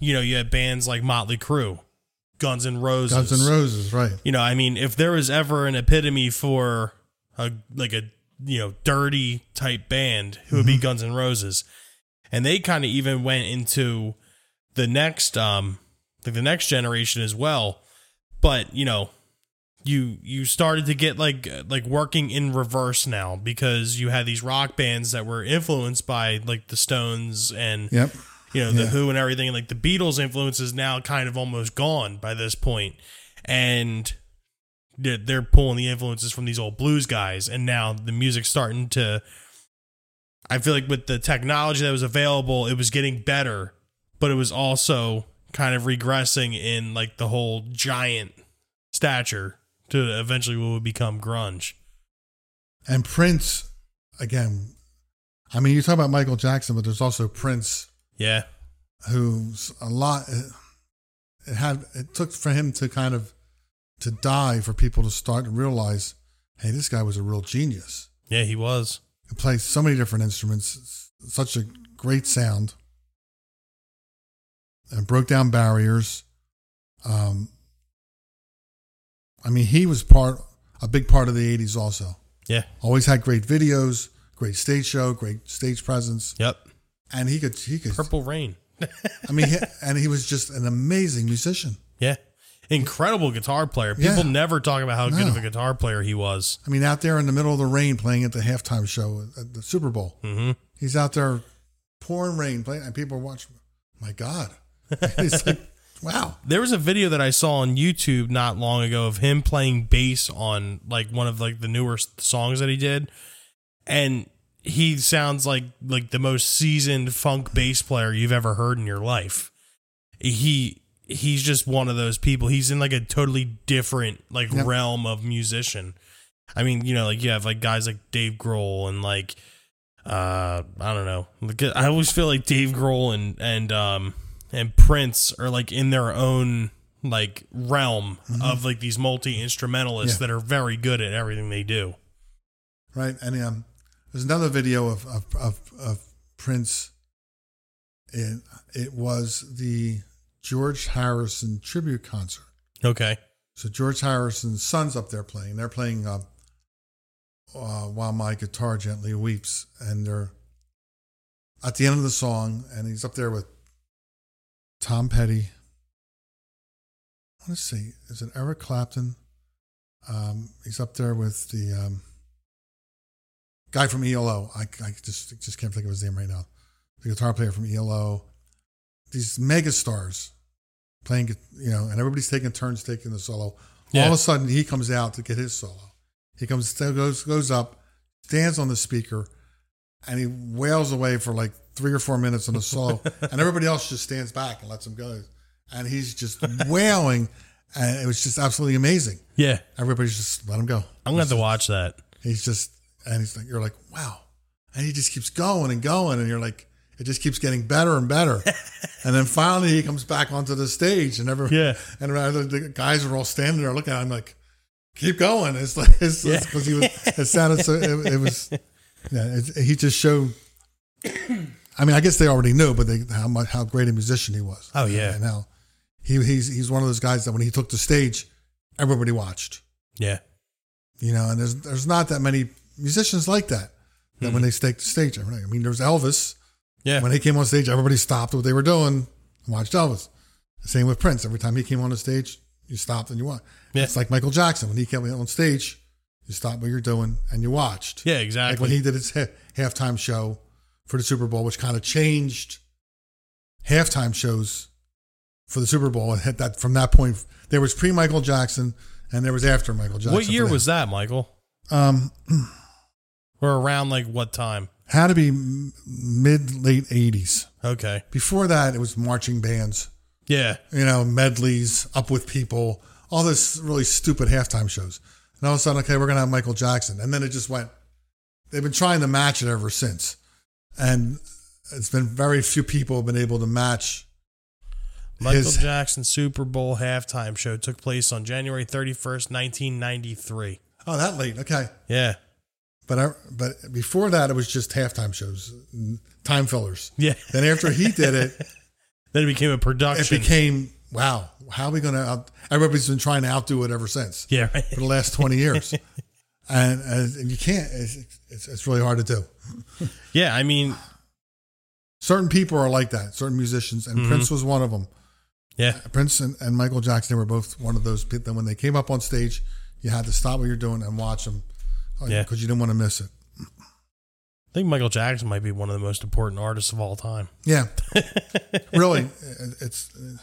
you know you had bands like Motley Crue, Guns N' Roses, Guns N' Roses. Right? You know, I mean, if there was ever an epitome for a like a you know dirty type band, it would be Guns N' Roses, and they kind of even went into the next um like the next generation as well. But you know, you you started to get like like working in reverse now because you had these rock bands that were influenced by like the Stones and Yep. you know the Yeah. Who and everything. Like the Beatles' influence is now kind of almost gone by this point, and they're, they're pulling the influences from these old blues guys, and now the music's starting to. I feel like with the technology that was available, it was getting better, but it was also kind of regressing in like the whole giant stature to eventually what would become grunge. And Prince, again. I mean, you talk about Michael Jackson, but there's also Prince, Yeah, who's a lot. It had it took for him to kind of to die for people to start to realize, hey, this guy was a real genius. yeah, he was. He plays so many different instruments, such a great sound, and broke down barriers. Um, I mean, he was part, a big part of the '80s. Also, Yeah, always had great videos, great stage show, great stage presence, yep. and he could, he could. Purple Rain. I mean, he, and he was just an amazing musician. Yeah. Incredible guitar player. Yeah. People never talk about how good of a guitar player he was. I mean, out there in the middle of the rain, playing at the halftime show at the Super Bowl. hmm He's out there pouring rain, playing, and people are watching. My God, it's like, wow. There was a video that I saw on YouTube not long ago of him playing bass on like one of like the newer songs that he did, and he sounds like like the most seasoned funk bass player you've ever heard in your life. He he's just one of those people. He's in like a totally different like Yep. realm of musician. I mean, you know, like you have like guys like Dave Grohl and like uh I don't know. I always feel like Dave Grohl and and um and Prince are like in their own like realm of like these multi instrumentalists Mm-hmm. Yeah. that are very good at everything they do. right? And um, there's another video of of, of, of Prince. It it was the George Harrison tribute concert. Okay. So George Harrison's son's up there playing. They're playing uh, uh, "While My Guitar Gently Weeps," and they're at the end of the song, and he's up there with Tom Petty. I want to see, is it Eric Clapton? Um, he's up there with the um, guy from ELO. I, I just just can't think of his name right now. The guitar player from ELO. These mega stars playing, you know, and everybody's taking turns taking the solo. All of a sudden, he comes out to get his solo. He comes, goes, goes up, stands on the speaker, and he wails away for like three or four minutes on the solo, and everybody else just stands back and lets him go. And he's just wailing, and it was just absolutely amazing. Yeah. Everybody's just let him go. I'm gonna have to watch that. He's just, and he's like, you're like, wow. And he just keeps going and going. And you're like, it just keeps getting better and better. and then finally he comes back onto the stage and every, Yeah. and the, the guys are all standing there looking at him like, keep going. It's like, it's Yeah. because he was, it sounded so, it, it was, yeah, it, he just showed, I mean, I guess they already knew, but they, how much, how great a musician he was. Oh, yeah. And how he, he's, he's one of those guys that when he took the stage, everybody watched Yeah. you know, and there's there's not that many musicians like that. That when hmm. they take the stage. I mean, there's Elvis. Yeah. When he came on stage, everybody stopped what they were doing and watched Elvis. Same with Prince. Every time he came on the stage, you stopped and you watched. Yeah. It's like Michael Jackson. When he came on stage, you stopped what you're doing and you watched. yeah. Like Exactly. when he did his ha- halftime show for the Super Bowl, which kind of changed halftime shows for the Super Bowl. And hit that from that point, there was pre Michael Jackson and there was after Michael Jackson. what year was that, Michael? Um, Or around like what time? Had to be mid late eighties. Okay. Before that, it was marching bands. Yeah. You know, medleys, up with people, all this really stupid halftime shows. And all of a sudden, okay, we're gonna have Michael Jackson, and then it just went. They've been trying to match it ever since, and it's been very few people have been able to match. Michael his- Jackson Super Bowl halftime show took place on January 31st, 1993. Oh, that late, okay. Yeah. But I, but before that, it was just halftime shows, time fillers. Yeah. Then after he did it, Then it became a production. it became wow. How are we going to? Everybody's been trying to outdo it ever since yeah, right. for the last twenty years, and, and you can't. It's, it's it's really hard to do. Yeah, I mean, Certain people are like that. Certain musicians, and mm-hmm. Prince was one of them. yeah. Uh, Prince and, and Michael Jackson were both one of those people. That when they came up on stage, you had to stop what you're doing and watch them, Yeah. because you didn't want to miss it. I think Michael Jackson might be one of the most important artists of all time. Yeah, really, it's uh,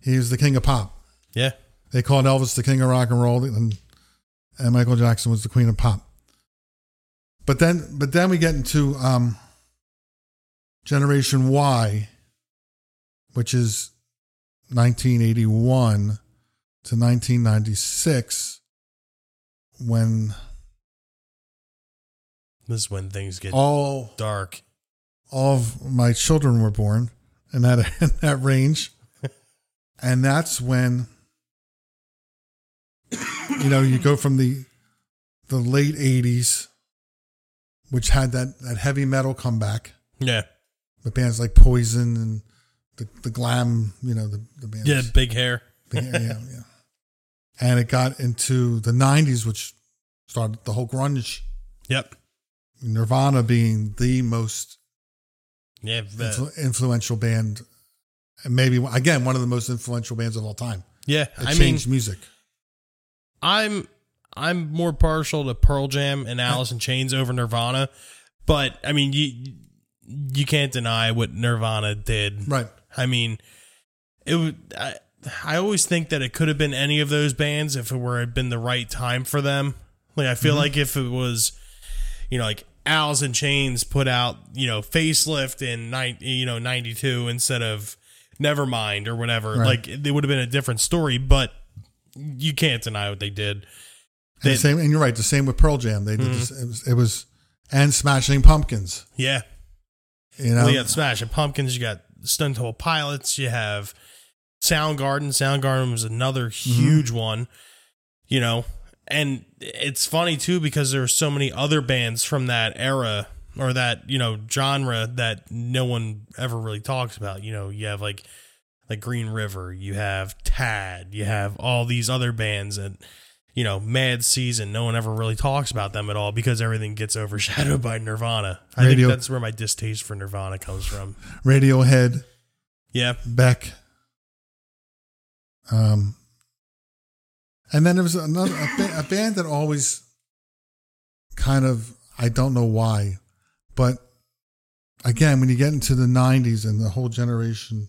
he was the king of pop. Yeah. They called Elvis the king of rock and roll, and and Michael Jackson was the queen of pop. But then, but then we get into um, Generation Y, which is 1981 to 1996, when This is when things get all dark. all of my children were born in that in that range, and that's when you know you go from the the late '80s, which had that that heavy metal comeback Yeah. with bands like Poison and the, the glam, you know the the bands. Yeah, big hair. yeah, yeah, yeah. And it got into the '90s, which started the whole grunge. Yep. Nirvana being the most Yeah. the- influ- influential band, and maybe again one of the most influential bands of all time. yeah. It I mean, changed music. I'm I'm more partial to Pearl Jam and Alice in Chains over Nirvana, but I mean you you can't deny what Nirvana did. Right. I mean, it would. I, I always think that it could have been any of those bands if it were had been the right time for them. Like I feel mm-hmm. like if it was, you know, like Alice in Chains put out, you know, facelift in nine, you know, ninety two instead of Nevermind or whatever. Right. Like it would have been a different story, but you can't deny what they did. And, the same, and you're right. The same with Pearl Jam. They did Mm-hmm. this, it, was, it was and Smashing Pumpkins. Yeah, You know, Well, you got Smashing Pumpkins, you got Stone Temple Pilots, you have Soundgarden. Soundgarden was another huge one, you know. And it's funny too because there are so many other bands from that era or that you know genre that no one ever really talks about. You know, you have like like Green River, you have Tad, you have all these other bands and you know Mad Season. No one ever really talks about them at all because everything gets overshadowed by Nirvana. I Radio- think that's where my distaste for Nirvana comes from. Radiohead, Yeah, Beck. Um, and then there was another a, a band that always kind of I don't know why, but again, when you get into the '90s and the whole generation,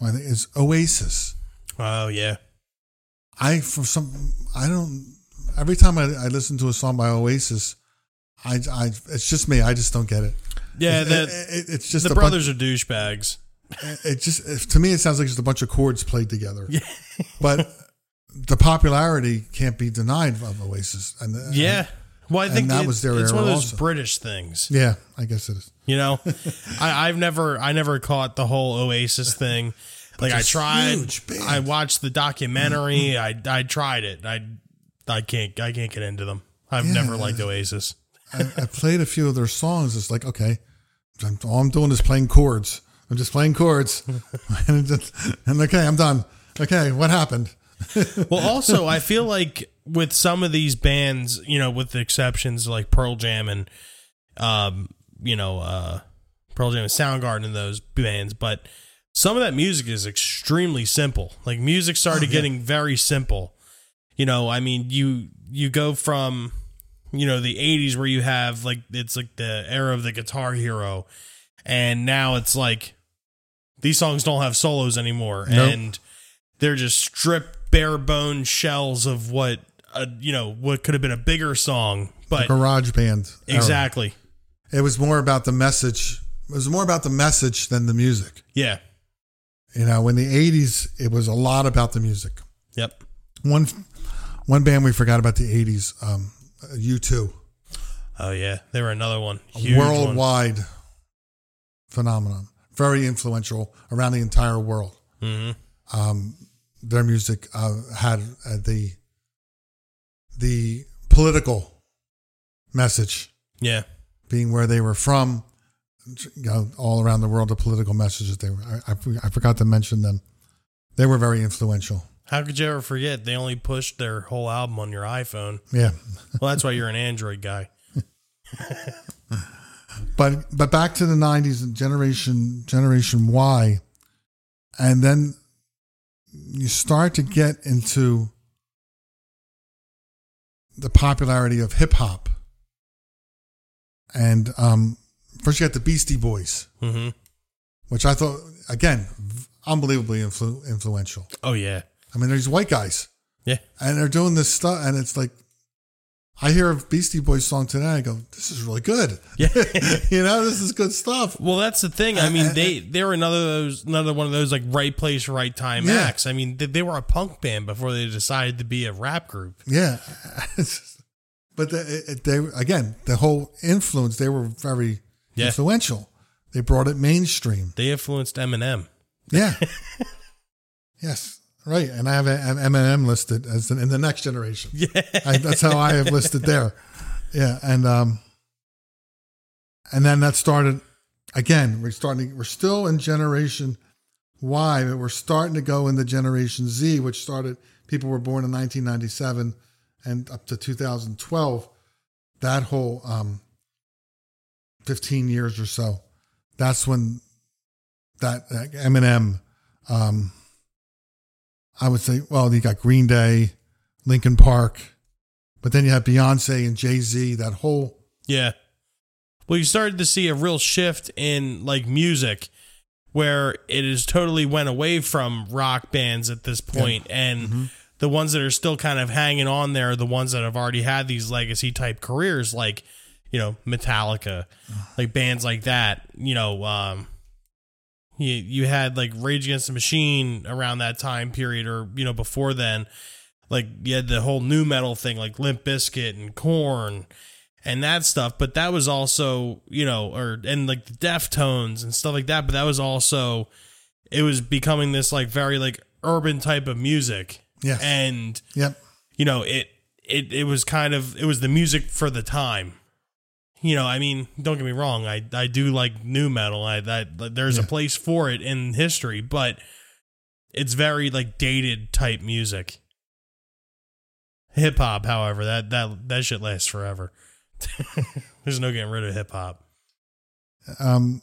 I think is Oasis. Oh yeah. I for some I don't every time I, I listen to a song by Oasis, I, I it's just me. I just don't get it. Yeah, it, the, it- it's just the brothers are douchebags. It just it- to me it sounds like just a bunch of chords played together. but the popularity can't be denied of Oasis. And Yeah. Well, I think that it- was their it's one of those also. British things. yeah, I guess it is. You know, I, I've never, I never caught the whole Oasis thing. Like I tried. I watched the documentary. I, I tried it. I, I can't, I can't get into them. I've Yeah. never liked Oasis. I, I played a few of their songs. It's like okay, I'm, all I'm doing is playing chords. I'm just playing chords, and, just, and okay, I'm done. Okay, what happened? Well, also, I feel like with some of these bands, you know, with the exceptions like Pearl Jam and, um, you know, uh, Pearl Jam and Soundgarden and those bands, but some of that music is extremely simple. Like music started Oh, yeah. getting very simple. You know, I mean, you you go from you know the 80s where you have like it's like the era of the guitar hero and now it's like these songs don't have solos anymore Nope. and they're just stripped bare bone shells of what a you know what could have been a bigger song but Garage band. era. exactly it was more about the message. It was more about the message than the music. Yeah. You know, in the '80s, it was a lot about the music. Yep. One one band we forgot about the '80s, um, U2, Oh yeah, they were another one. Huge one. worldwide phenomenon, very influential around the entire world. Mhm. um, their music uh, had uh, the the political message Yeah. being where they were from, you know, all around the world. The political messages they were. I, I, I forgot to mention them. They were very influential. How could you ever forget? They only pushed their whole album on your iPhone. Yeah, Well, that's why you're an Android guy. but but back to the '90s and generation Generation Y, and then you start to get into the popularity of hip hop, and um, first you got the Beastie Boys, hmm which I thought again unbelievably influ- influential. Oh yeah. I mean, there's white guys, Yeah. and they're doing this stuff, and it's like. I hear a Beastie Boys song today. I go, "This is really good." Yeah. you know, this is good stuff. Well, that's the thing. I mean, uh, uh, they uh, they were another of those another one of those like right place, right time Yeah. acts. I mean, they, they were a punk band before they decided to be a rap group. Yeah, but the, it, they again the whole influence they were very Yeah. influential. They brought it mainstream. They influenced Eminem. Yeah. yes, right. And I have an Eminem listed as in the next generation. Yeah. I, that's how I have listed there. Yeah, and um, and then that started again. We're starting. We're still in generation Y, but we're starting to go into generation Z, which started. People were born in 1997 and up to 2012. That whole um, 15 years or so. That's when that, that Eminem. Um, I would say, well, you got Green Day, Linkin Park, but then you have Beyonce and Jay Z. That whole Yeah. Well, you started to see a real shift in like music where it is totally went away from rock bands at this point and the ones that are still kind of hanging on there are the ones that have already had these legacy type careers like, you know, Metallica, like bands like that, you know, um you, you had like Rage Against the Machine around that time period or, you know, before then. Like you had the whole new metal thing like Limp Bizkit and Korn, and that stuff. But that was also, you know, or and like the Deftones and stuff like that. But that was also, it was becoming this like very like urban type of music. Yeah, And yep, you know it it it was kind of it was the music for the time. You know, I mean, don't get me wrong. I I do like new metal. I that there's a place for it in history, but it's very like dated type music. Hip hop, however, that that that shit lasts forever. There's no getting rid of hip hop. um,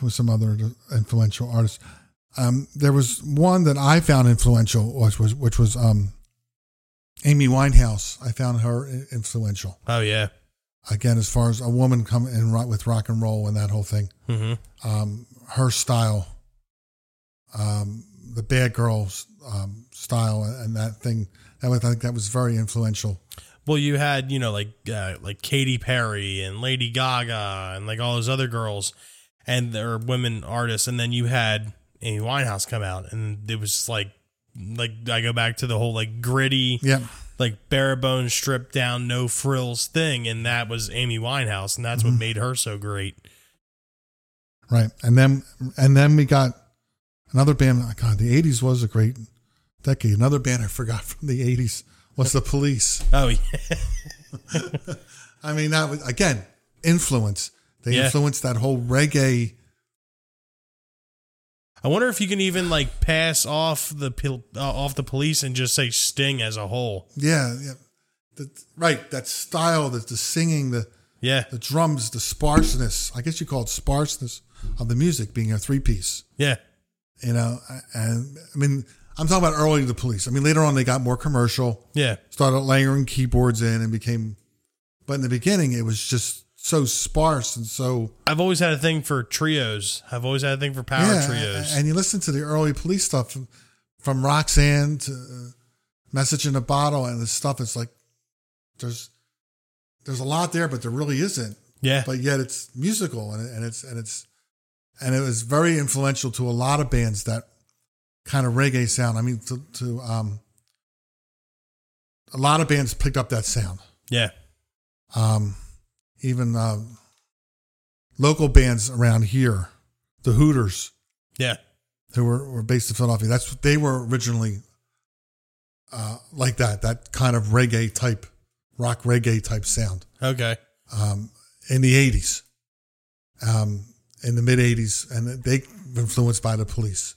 who's some other influential artists? Um, there was one that I found influential, which was which was um, Amy Winehouse. I found her influential. Oh yeah. Again, as far as a woman coming in with rock and roll and that whole thing, hmm um, her style, um, the Bad Girls um, style, and that thing. That was, I think that was very influential. Well, you had you know like uh, like Katy Perry and Lady Gaga and like all those other girls, and they're women artists, and then you had Amy Winehouse come out, and it was just like like I go back to the whole like gritty, Yep. Like bare bones, stripped down, no frills thing, and that was Amy Winehouse, and that's what mm-hmm. made her so great. Right. And then and then we got another band. oh, God, the eighties was a great decade. Another band I forgot from the eighties was the police. Oh yeah, I mean, that was again, influence. They Yeah. influenced that whole reggae. I wonder if you can even like pass off the uh, off the police and just say Sting as a whole. Yeah, yeah. The, right, that style, the, the singing, the Yeah, the drums, the sparseness. I guess you call it sparseness of the music being a three piece. yeah, You know, and I mean, I'm talking about early the police. I mean, later on they got more commercial. yeah. started layering keyboards in and became but in the beginning it was just so sparse and so I've always had a thing for trios. I've always had a thing for power yeah trios. and you listen to the early police stuff from, from roxanne to uh, message in a bottle and the stuff it's like there's there's a lot there but there really isn't Yeah. but yet it's musical and, and it's and it's and it was very influential to a lot of bands that kind of reggae sound. I mean, to, to um, a lot of bands picked up that sound. yeah. Um, even uh, local bands around here, the Hooters, Yeah. who were, were based in Philadelphia. That's they were originally uh, like that, that kind of reggae type, rock reggae type sound Okay. um, in the eighties, um, in the mid eighties, and they were influenced by the Police.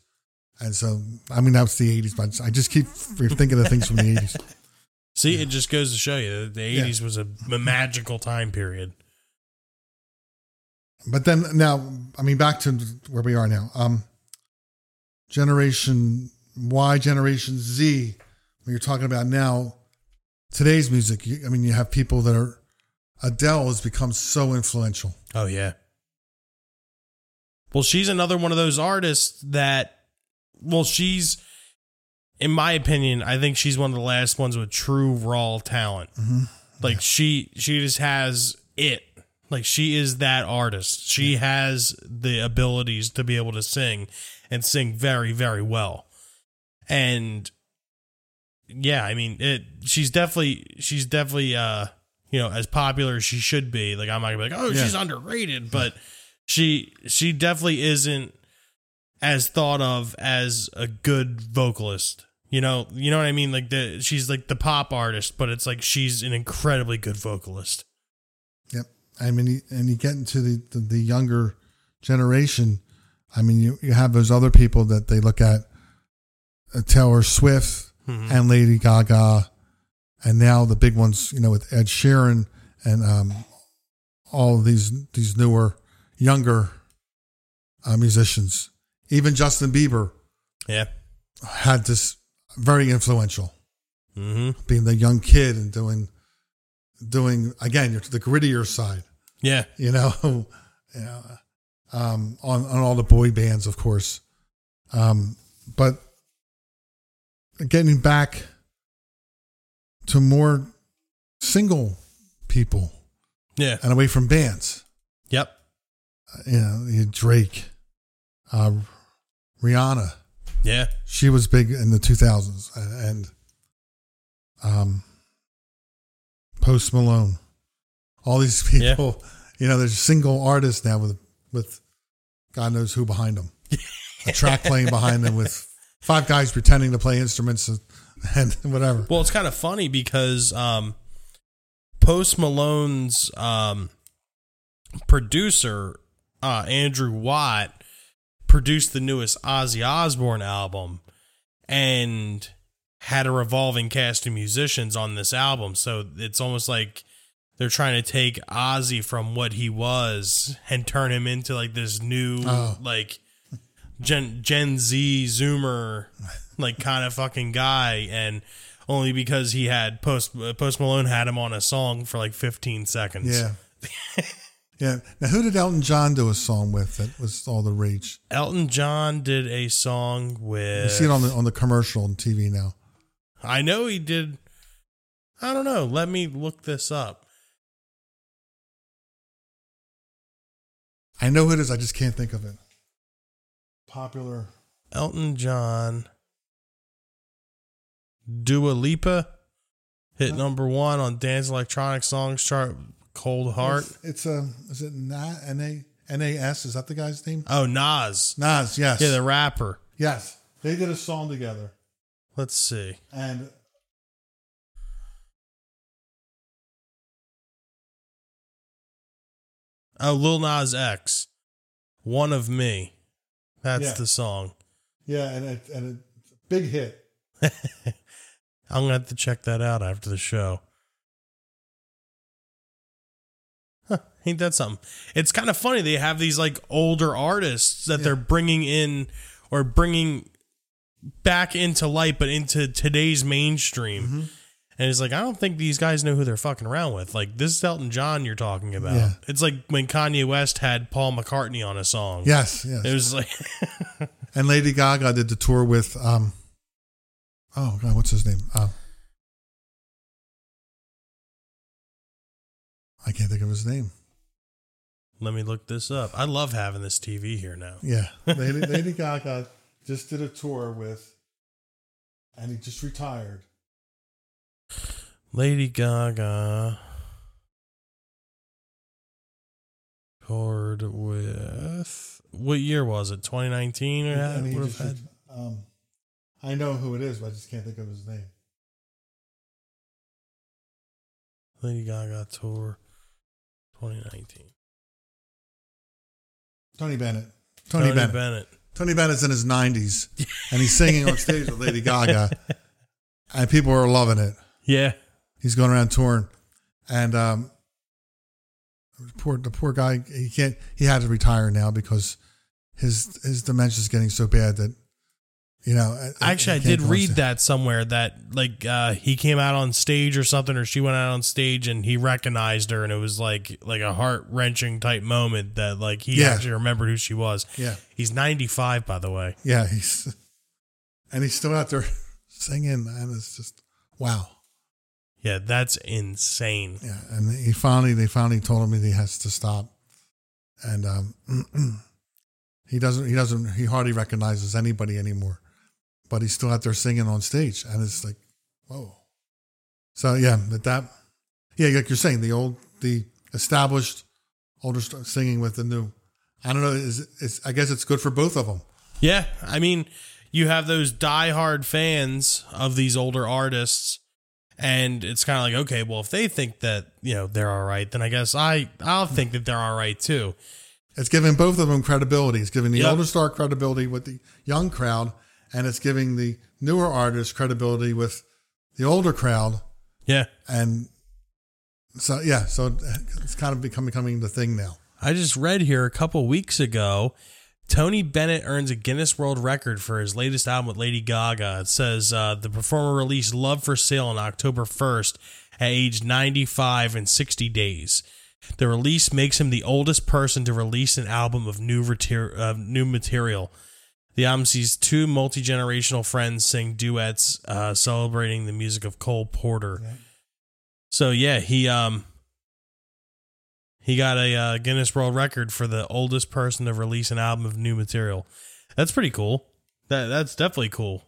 And so, I mean, that was the eighties, but I just keep thinking of things from the eighties. See, it just goes to show you that the Yeah. 80s was a, a magical time period. But then now, I mean, back to where we are now. Um, generation Y, Generation Z. When you're talking about now, today's music. You, I mean, you have people that are. Adele has become so influential. Oh, yeah. Well, she's another one of those artists that, well, she's, in my opinion, I think she's one of the last ones with true raw talent. Like she, she just has it. Like she is that artist. She has the abilities to be able to sing and sing very, very well. And yeah, I mean, it. She's definitely, she's definitely, uh, you know, as popular as she should be. Like I'm not gonna be like, oh, Yeah. she's underrated, but she, she definitely isn't as thought of as a good vocalist. You know, you know what I mean? Like the she's like the pop artist, but it's like she's an incredibly good vocalist. Yep. I mean, and you get into the, the, the younger generation. I mean, you, you have those other people that they look at uh, Taylor Swift Mhm. and Lady Gaga, and now the big ones, you know, with Ed Sheeran and um, all these these newer, younger uh, musicians. Even Justin Bieber Yeah. had this very influential, Mm-hmm. being the young kid and doing doing again the grittier side. Yeah. you know, yeah, um, on on all the boy bands, of course. Um, but getting back to more single people Yeah. and away from bands, Yep. uh, you know, Drake, uh, Rihanna. Yeah. She was big in the 2000s, and um, Post Malone. All these Yeah. people, you know, there's single artists now with with God knows who behind them, a track playing behind them with five guys pretending to play instruments and, and whatever. Well, it's kind of funny because um, Post Malone's um, producer, uh, Andrew Watt, produced the newest Ozzy Osbourne album and had a revolving cast of musicians on this album. So it's almost like they're trying to take Ozzy from what he was and turn him into like this new, Oh. like Gen Gen Z Zoomer, like kind of fucking guy, and only because he had Post uh, Post Malone had him on a song for like 15 seconds. Yeah, yeah. Now, who did Elton John do a song with that was all the rage? Elton John did a song with. You see it on the on the commercial on TV now. I know he did. I don't know. Let me look this up. I know who it is. I just can't think of it. Popular. Elton John. Dua Lipa hit number one on Dance Electronic Songs chart. Cold Heart. It's, it's a. Is it Na N A N A S? Is that the guy's name? Oh, Nas. Nas. Yes. Yeah, the rapper. yes. They did a song together, Let's see. and Oh, Lil Nas X. One of Me. That's Yeah. the song. yeah, and it, and it's a big hit. I'm gonna have to check that out after the show. Ain't that something? It's kind of funny. They have these like older artists that Yeah. they're bringing in or bringing back into light, but into today's mainstream. Mm-hmm. And it's like I don't think these guys know who they're fucking around with. Like this is Elton John you're talking about. Yeah. It's like when Kanye West had Paul McCartney on a song. Yes, yes. It was like and Lady Gaga did the tour with um. Oh God, what's his name? Uh, I can't think of his name. Let me look this up. I love having this TV here now. Yeah, Lady, Lady Gaga just did a tour with, and he just retired. Lady Gaga toured with what year was it? 2019 or And he just, had um, I know who it is, but I just can't think of his name. Lady Gaga tour 2019. Tony Bennett. Tony, Bennett. Bennett. Tony Bennett's in his nineties, and he's singing on stage with Lady Gaga, and people are loving it. Yeah. He's going around touring, and um, poor the poor guy. He can't. He had to retire now because his his dementia is getting so bad that you know. Actually, I did read that somewhere that like uh, he came out on stage or something, or she went out on stage and he recognized her, and it was like like a heart wrenching type moment that like he Yeah. actually remembered who she was. Yeah, He's 95, by the way. yeah. He's and he's still out there singing, and it's just wow. Yeah, that's insane. Yeah, and he finally they finally told him that he has to stop, and um, he doesn't he doesn't he hardly recognizes anybody anymore, but he's still out there singing on stage, and it's like, whoa. So yeah, but that, yeah, like you're saying, the old the established older singing with the new. I don't know. Is it's I guess it's good for both of them. Yeah, I mean, you have those diehard fans of these older artists, and it's kind of like, okay, well, if they think that you know they're all right, then I guess I I'll think that they're all right too. It's giving both of them credibility. It's giving the Yep. older star credibility with the young crowd, and it's giving the newer artists credibility with the older crowd. Yeah, And so, yeah, so it's kind of become becoming the thing now. I just read here a couple weeks ago. Tony Bennett earns a Guinness World Record for his latest album with Lady Gaga. It says uh, the performer released Love for Sale on October 1st at age 95 and 60 days. The release makes him the oldest person to release an album of new, retir- uh, new material. The album sees two multi generational friends sing duets uh, celebrating the music of Cole Porter. So, yeah, he. um. He got a uh, Guinness World Record for the oldest person to release an album of new material. That's pretty cool. That that's definitely cool.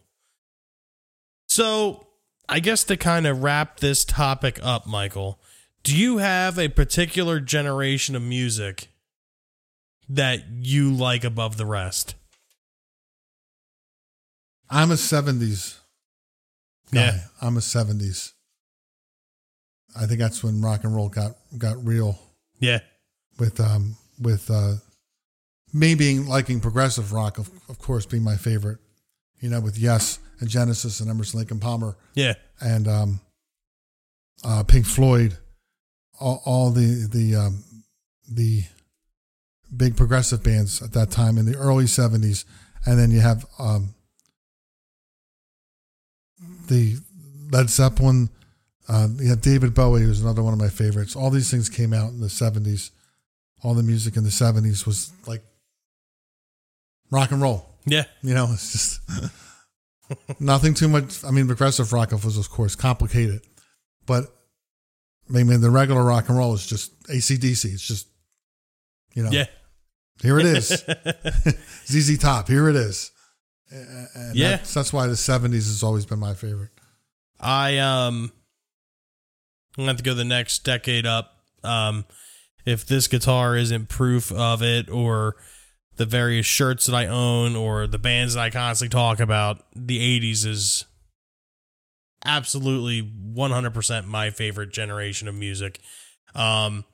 So, I guess to kind of wrap this topic up, Michael, do you have a particular generation of music that you like above the rest? I'm a 70s guy. Yeah. I'm a 70s. I think that's when rock and roll got got real Yeah. with um with uh me being liking progressive rock of, of course being my favorite. You know, with Yes and Genesis and Emerson Lake and Palmer Yeah. and um uh Pink Floyd all, all the the um the big progressive bands at that time in the early 70s and then you have um the Led Zeppelin uh, you David Bowie, was another one of my favorites. All these things came out in the 70s. All the music in the 70s was like rock and roll. Yeah. You know, it's just nothing too much. I mean, progressive rock was, of course, complicated, but I mean, the regular rock and roll is just ACDC. It's just, you know, Yeah. here it is. ZZ Top, here it is. And Yeah. That's, that's why the 70s has always been my favorite. I um I'm gonna have to go the next decade up. Um if this guitar isn't proof of it or the various shirts that I own or the bands that I constantly talk about, the eighties is absolutely one hundred percent my favorite generation of music. Um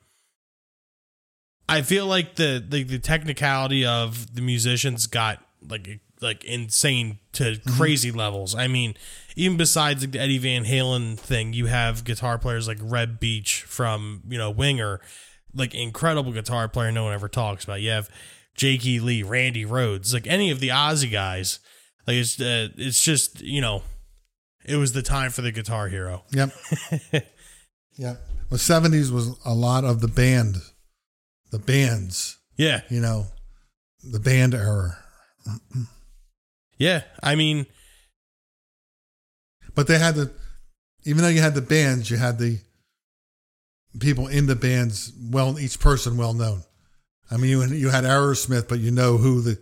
I feel like the, the the technicality of the musicians got like like insane to crazy levels. I mean, even besides the Eddie Van Halen thing, you have guitar players like Reb Beach from you know Winger, like incredible guitar player no one ever talks about. You have Jakey Lee, Randy Rhoads, like any of the Ozzy guys. Like it's uh, it's just you know, it was the time for the guitar hero. Yep. yep. The 70s was a lot of the band, the bands, Yeah, you know, the band era. Yeah. I mean, But they had the, even though you had the bands, you had the people in the bands, well, each person well known. I mean, you you had Aerosmith, but you know who the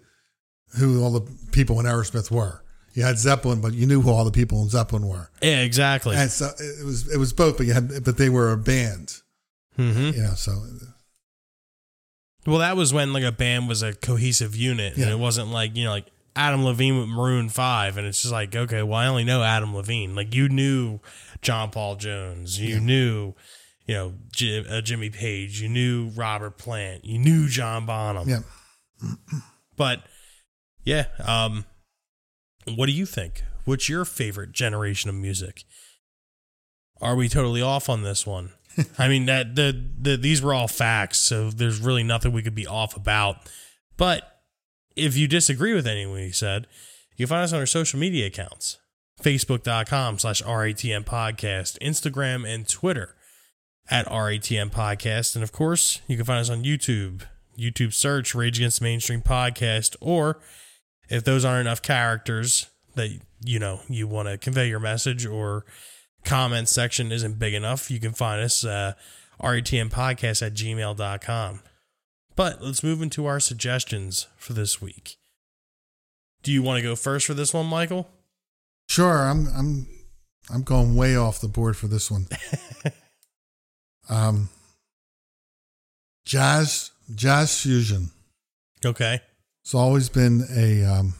who all the people in Aerosmith were. You had Zeppelin, but you knew who all the people in Zeppelin were. Yeah, exactly. And so it was it was both, but you had but they were a band. hmm You know, so Well, that was when like a band was a cohesive unit, and it wasn't like you know like Adam Levine with Maroon Five, and it's just like okay, well I only know Adam Levine. Like you knew John Paul Jones, you knew you know Jim, uh, Jimmy Page, you knew Robert Plant, you knew John Bonham. yeah. But yeah, um, what do you think? What's your favorite generation of music? Are we totally off on this one? I mean that the, the these were all facts, so there's really nothing we could be off about. But if you disagree with anything we said, you can find us on our social media accounts. Facebook.com slash RATM podcast, Instagram and Twitter at RATM podcast. And of course, you can find us on YouTube. YouTube search Rage Against Mainstream podcast, or if those aren't enough characters that you know you want to convey your message or comment section isn't big enough, you can find us uh, RATM podcast at gmail.com. But let's move into our suggestions for this week. Do you want to go first for this one, Michael? Sure, I'm I'm I'm going way off the board for this one. um jazz jazz fusion. Okay. It's always been a um,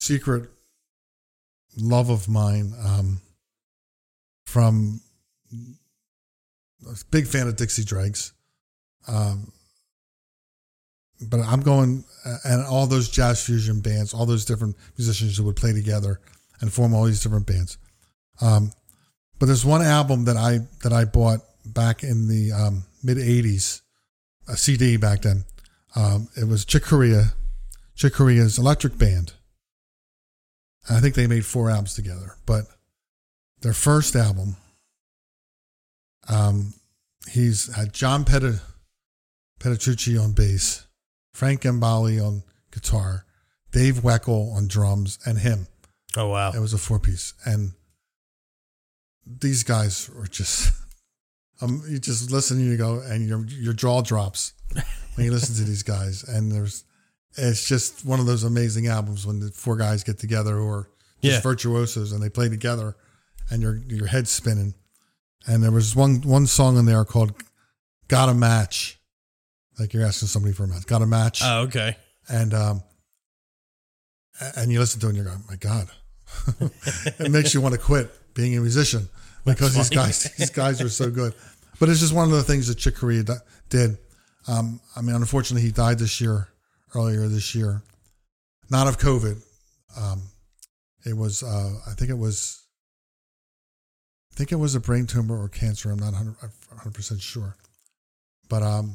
secret love of mine. Um, from a big fan of Dixie Dregs, um, but I'm going and all those jazz fusion bands, all those different musicians who would play together and form all these different bands. Um, but there's one album that I that I bought back in the um, mid '80s, a CD back then. Um, it was Chick Corea, Chick Corea's Electric Band. I think they made four albums together, but their first album, um, he's had John Peti- Patitucci on bass, Frank Gambale on guitar, Dave Weckl on drums, and him. Oh, wow. It was a four piece, and these guys were just. Um, you just listen, and you go, and your your jaw drops when you listen to these guys, and there's, it's just one of those amazing albums when the four guys get together who are just Yeah. virtuosos and they play together, and your your head's spinning. And there was one one song in there called "Got a Match," like you're asking somebody for a match. Got a match, Oh, okay. and um, a- and you listen to it and you're going, my God, it makes you want to quit being a musician because these guys, these guys are so good. But it's just one of the things that Chick Corea di- did. Um, I mean, unfortunately, he died this year, earlier this year, not of COVID. Um, it was, uh, I think it was, I think it was a brain tumor or cancer. I'm not 100 percent sure, but um,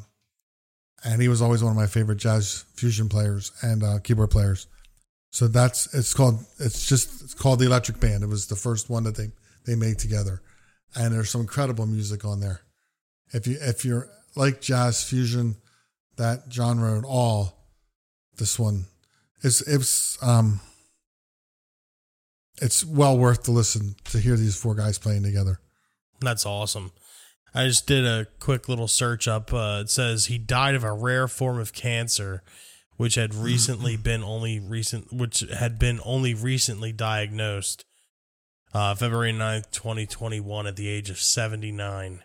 and he was always one of my favorite jazz fusion players and uh, keyboard players. So that's it's called it's just it's called the Electric Band. It was the first one that they they made together, and there's some incredible music on there. If you if you're like jazz fusion, that genre at all, this one is it's um it's well worth to listen to hear these four guys playing together. That's awesome. I just did a quick little search up. Uh, it says he died of a rare form of cancer, which had recently been only recent, which had been only recently diagnosed. Uh, February 9th, 2021, at the age of 79.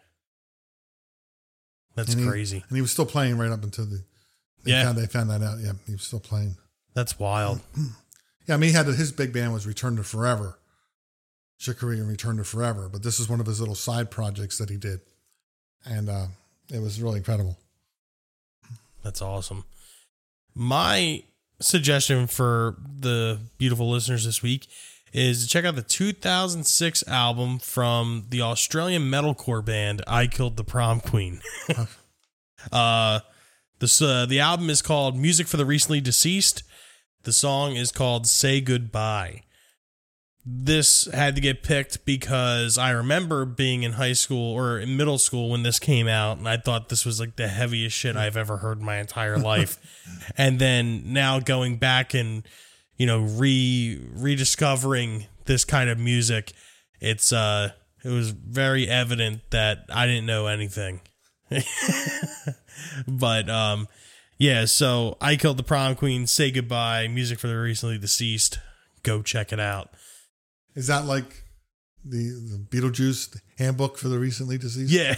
That's And he- crazy. And he was still playing right up until the they Yeah. found they found that out. Yeah, he was still playing. That's wild. Yeah, I mean, he had his big band was Return to Forever, Chick Corea and Return to Forever, but this is one of his little side projects that he did, and uh, it was really incredible. That's awesome. My suggestion for the beautiful listeners this week is to check out the 2006 album from the Australian metalcore band I Killed the Prom Queen. uh, this uh, the album is called Music for the Recently Deceased. The song is called Say Goodbye. This had to get picked because I remember being in high school or in middle school when this came out, and I thought this was like the heaviest shit I've ever heard in my entire life. and then now going back and you know re rediscovering this kind of music, it's uh it was very evident that I didn't know anything. but um, yeah. So I killed the prom queen. Say goodbye. Music for the recently deceased. Go check it out. Is that like the, the Beetlejuice handbook for the recently deceased? Yeah.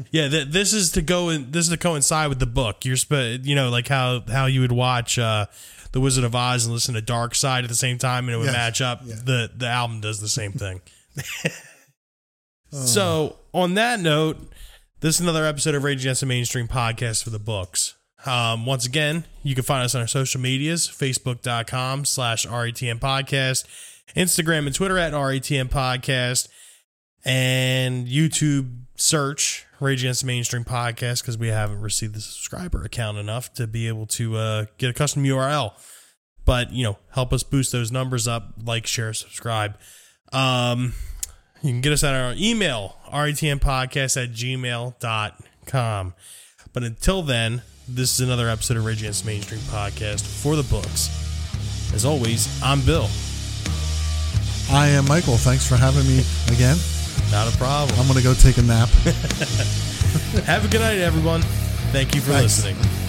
yeah, th- this is to go in this is to coincide with the book. You're sp- you know like how how you would watch uh The Wizard of Oz and listen to Dark Side at the same time and it would Yes, match up. yeah. The the album does the same thing. So, on that note, this is another episode of Rage Against the Mainstream podcast for the books. Um, once again, you can find us on our social medias, facebook.com slash RETM podcast, Instagram and Twitter at RETM podcast, and YouTube search Rage Against the Mainstream podcast because we haven't received the subscriber account enough to be able to uh, get a custom URL. But, you know, help us boost those numbers up, like, share, subscribe. Um, you can get us at our email, retmpodcast at gmail.com. But until then, this is another episode of Rage Against the Mainstream podcast for the books. As always, I'm Bill. I am Michael. Thanks for having me again. Not a problem. I'm going to go take a nap. Have a good night, everyone. Thank you for Thanks. listening.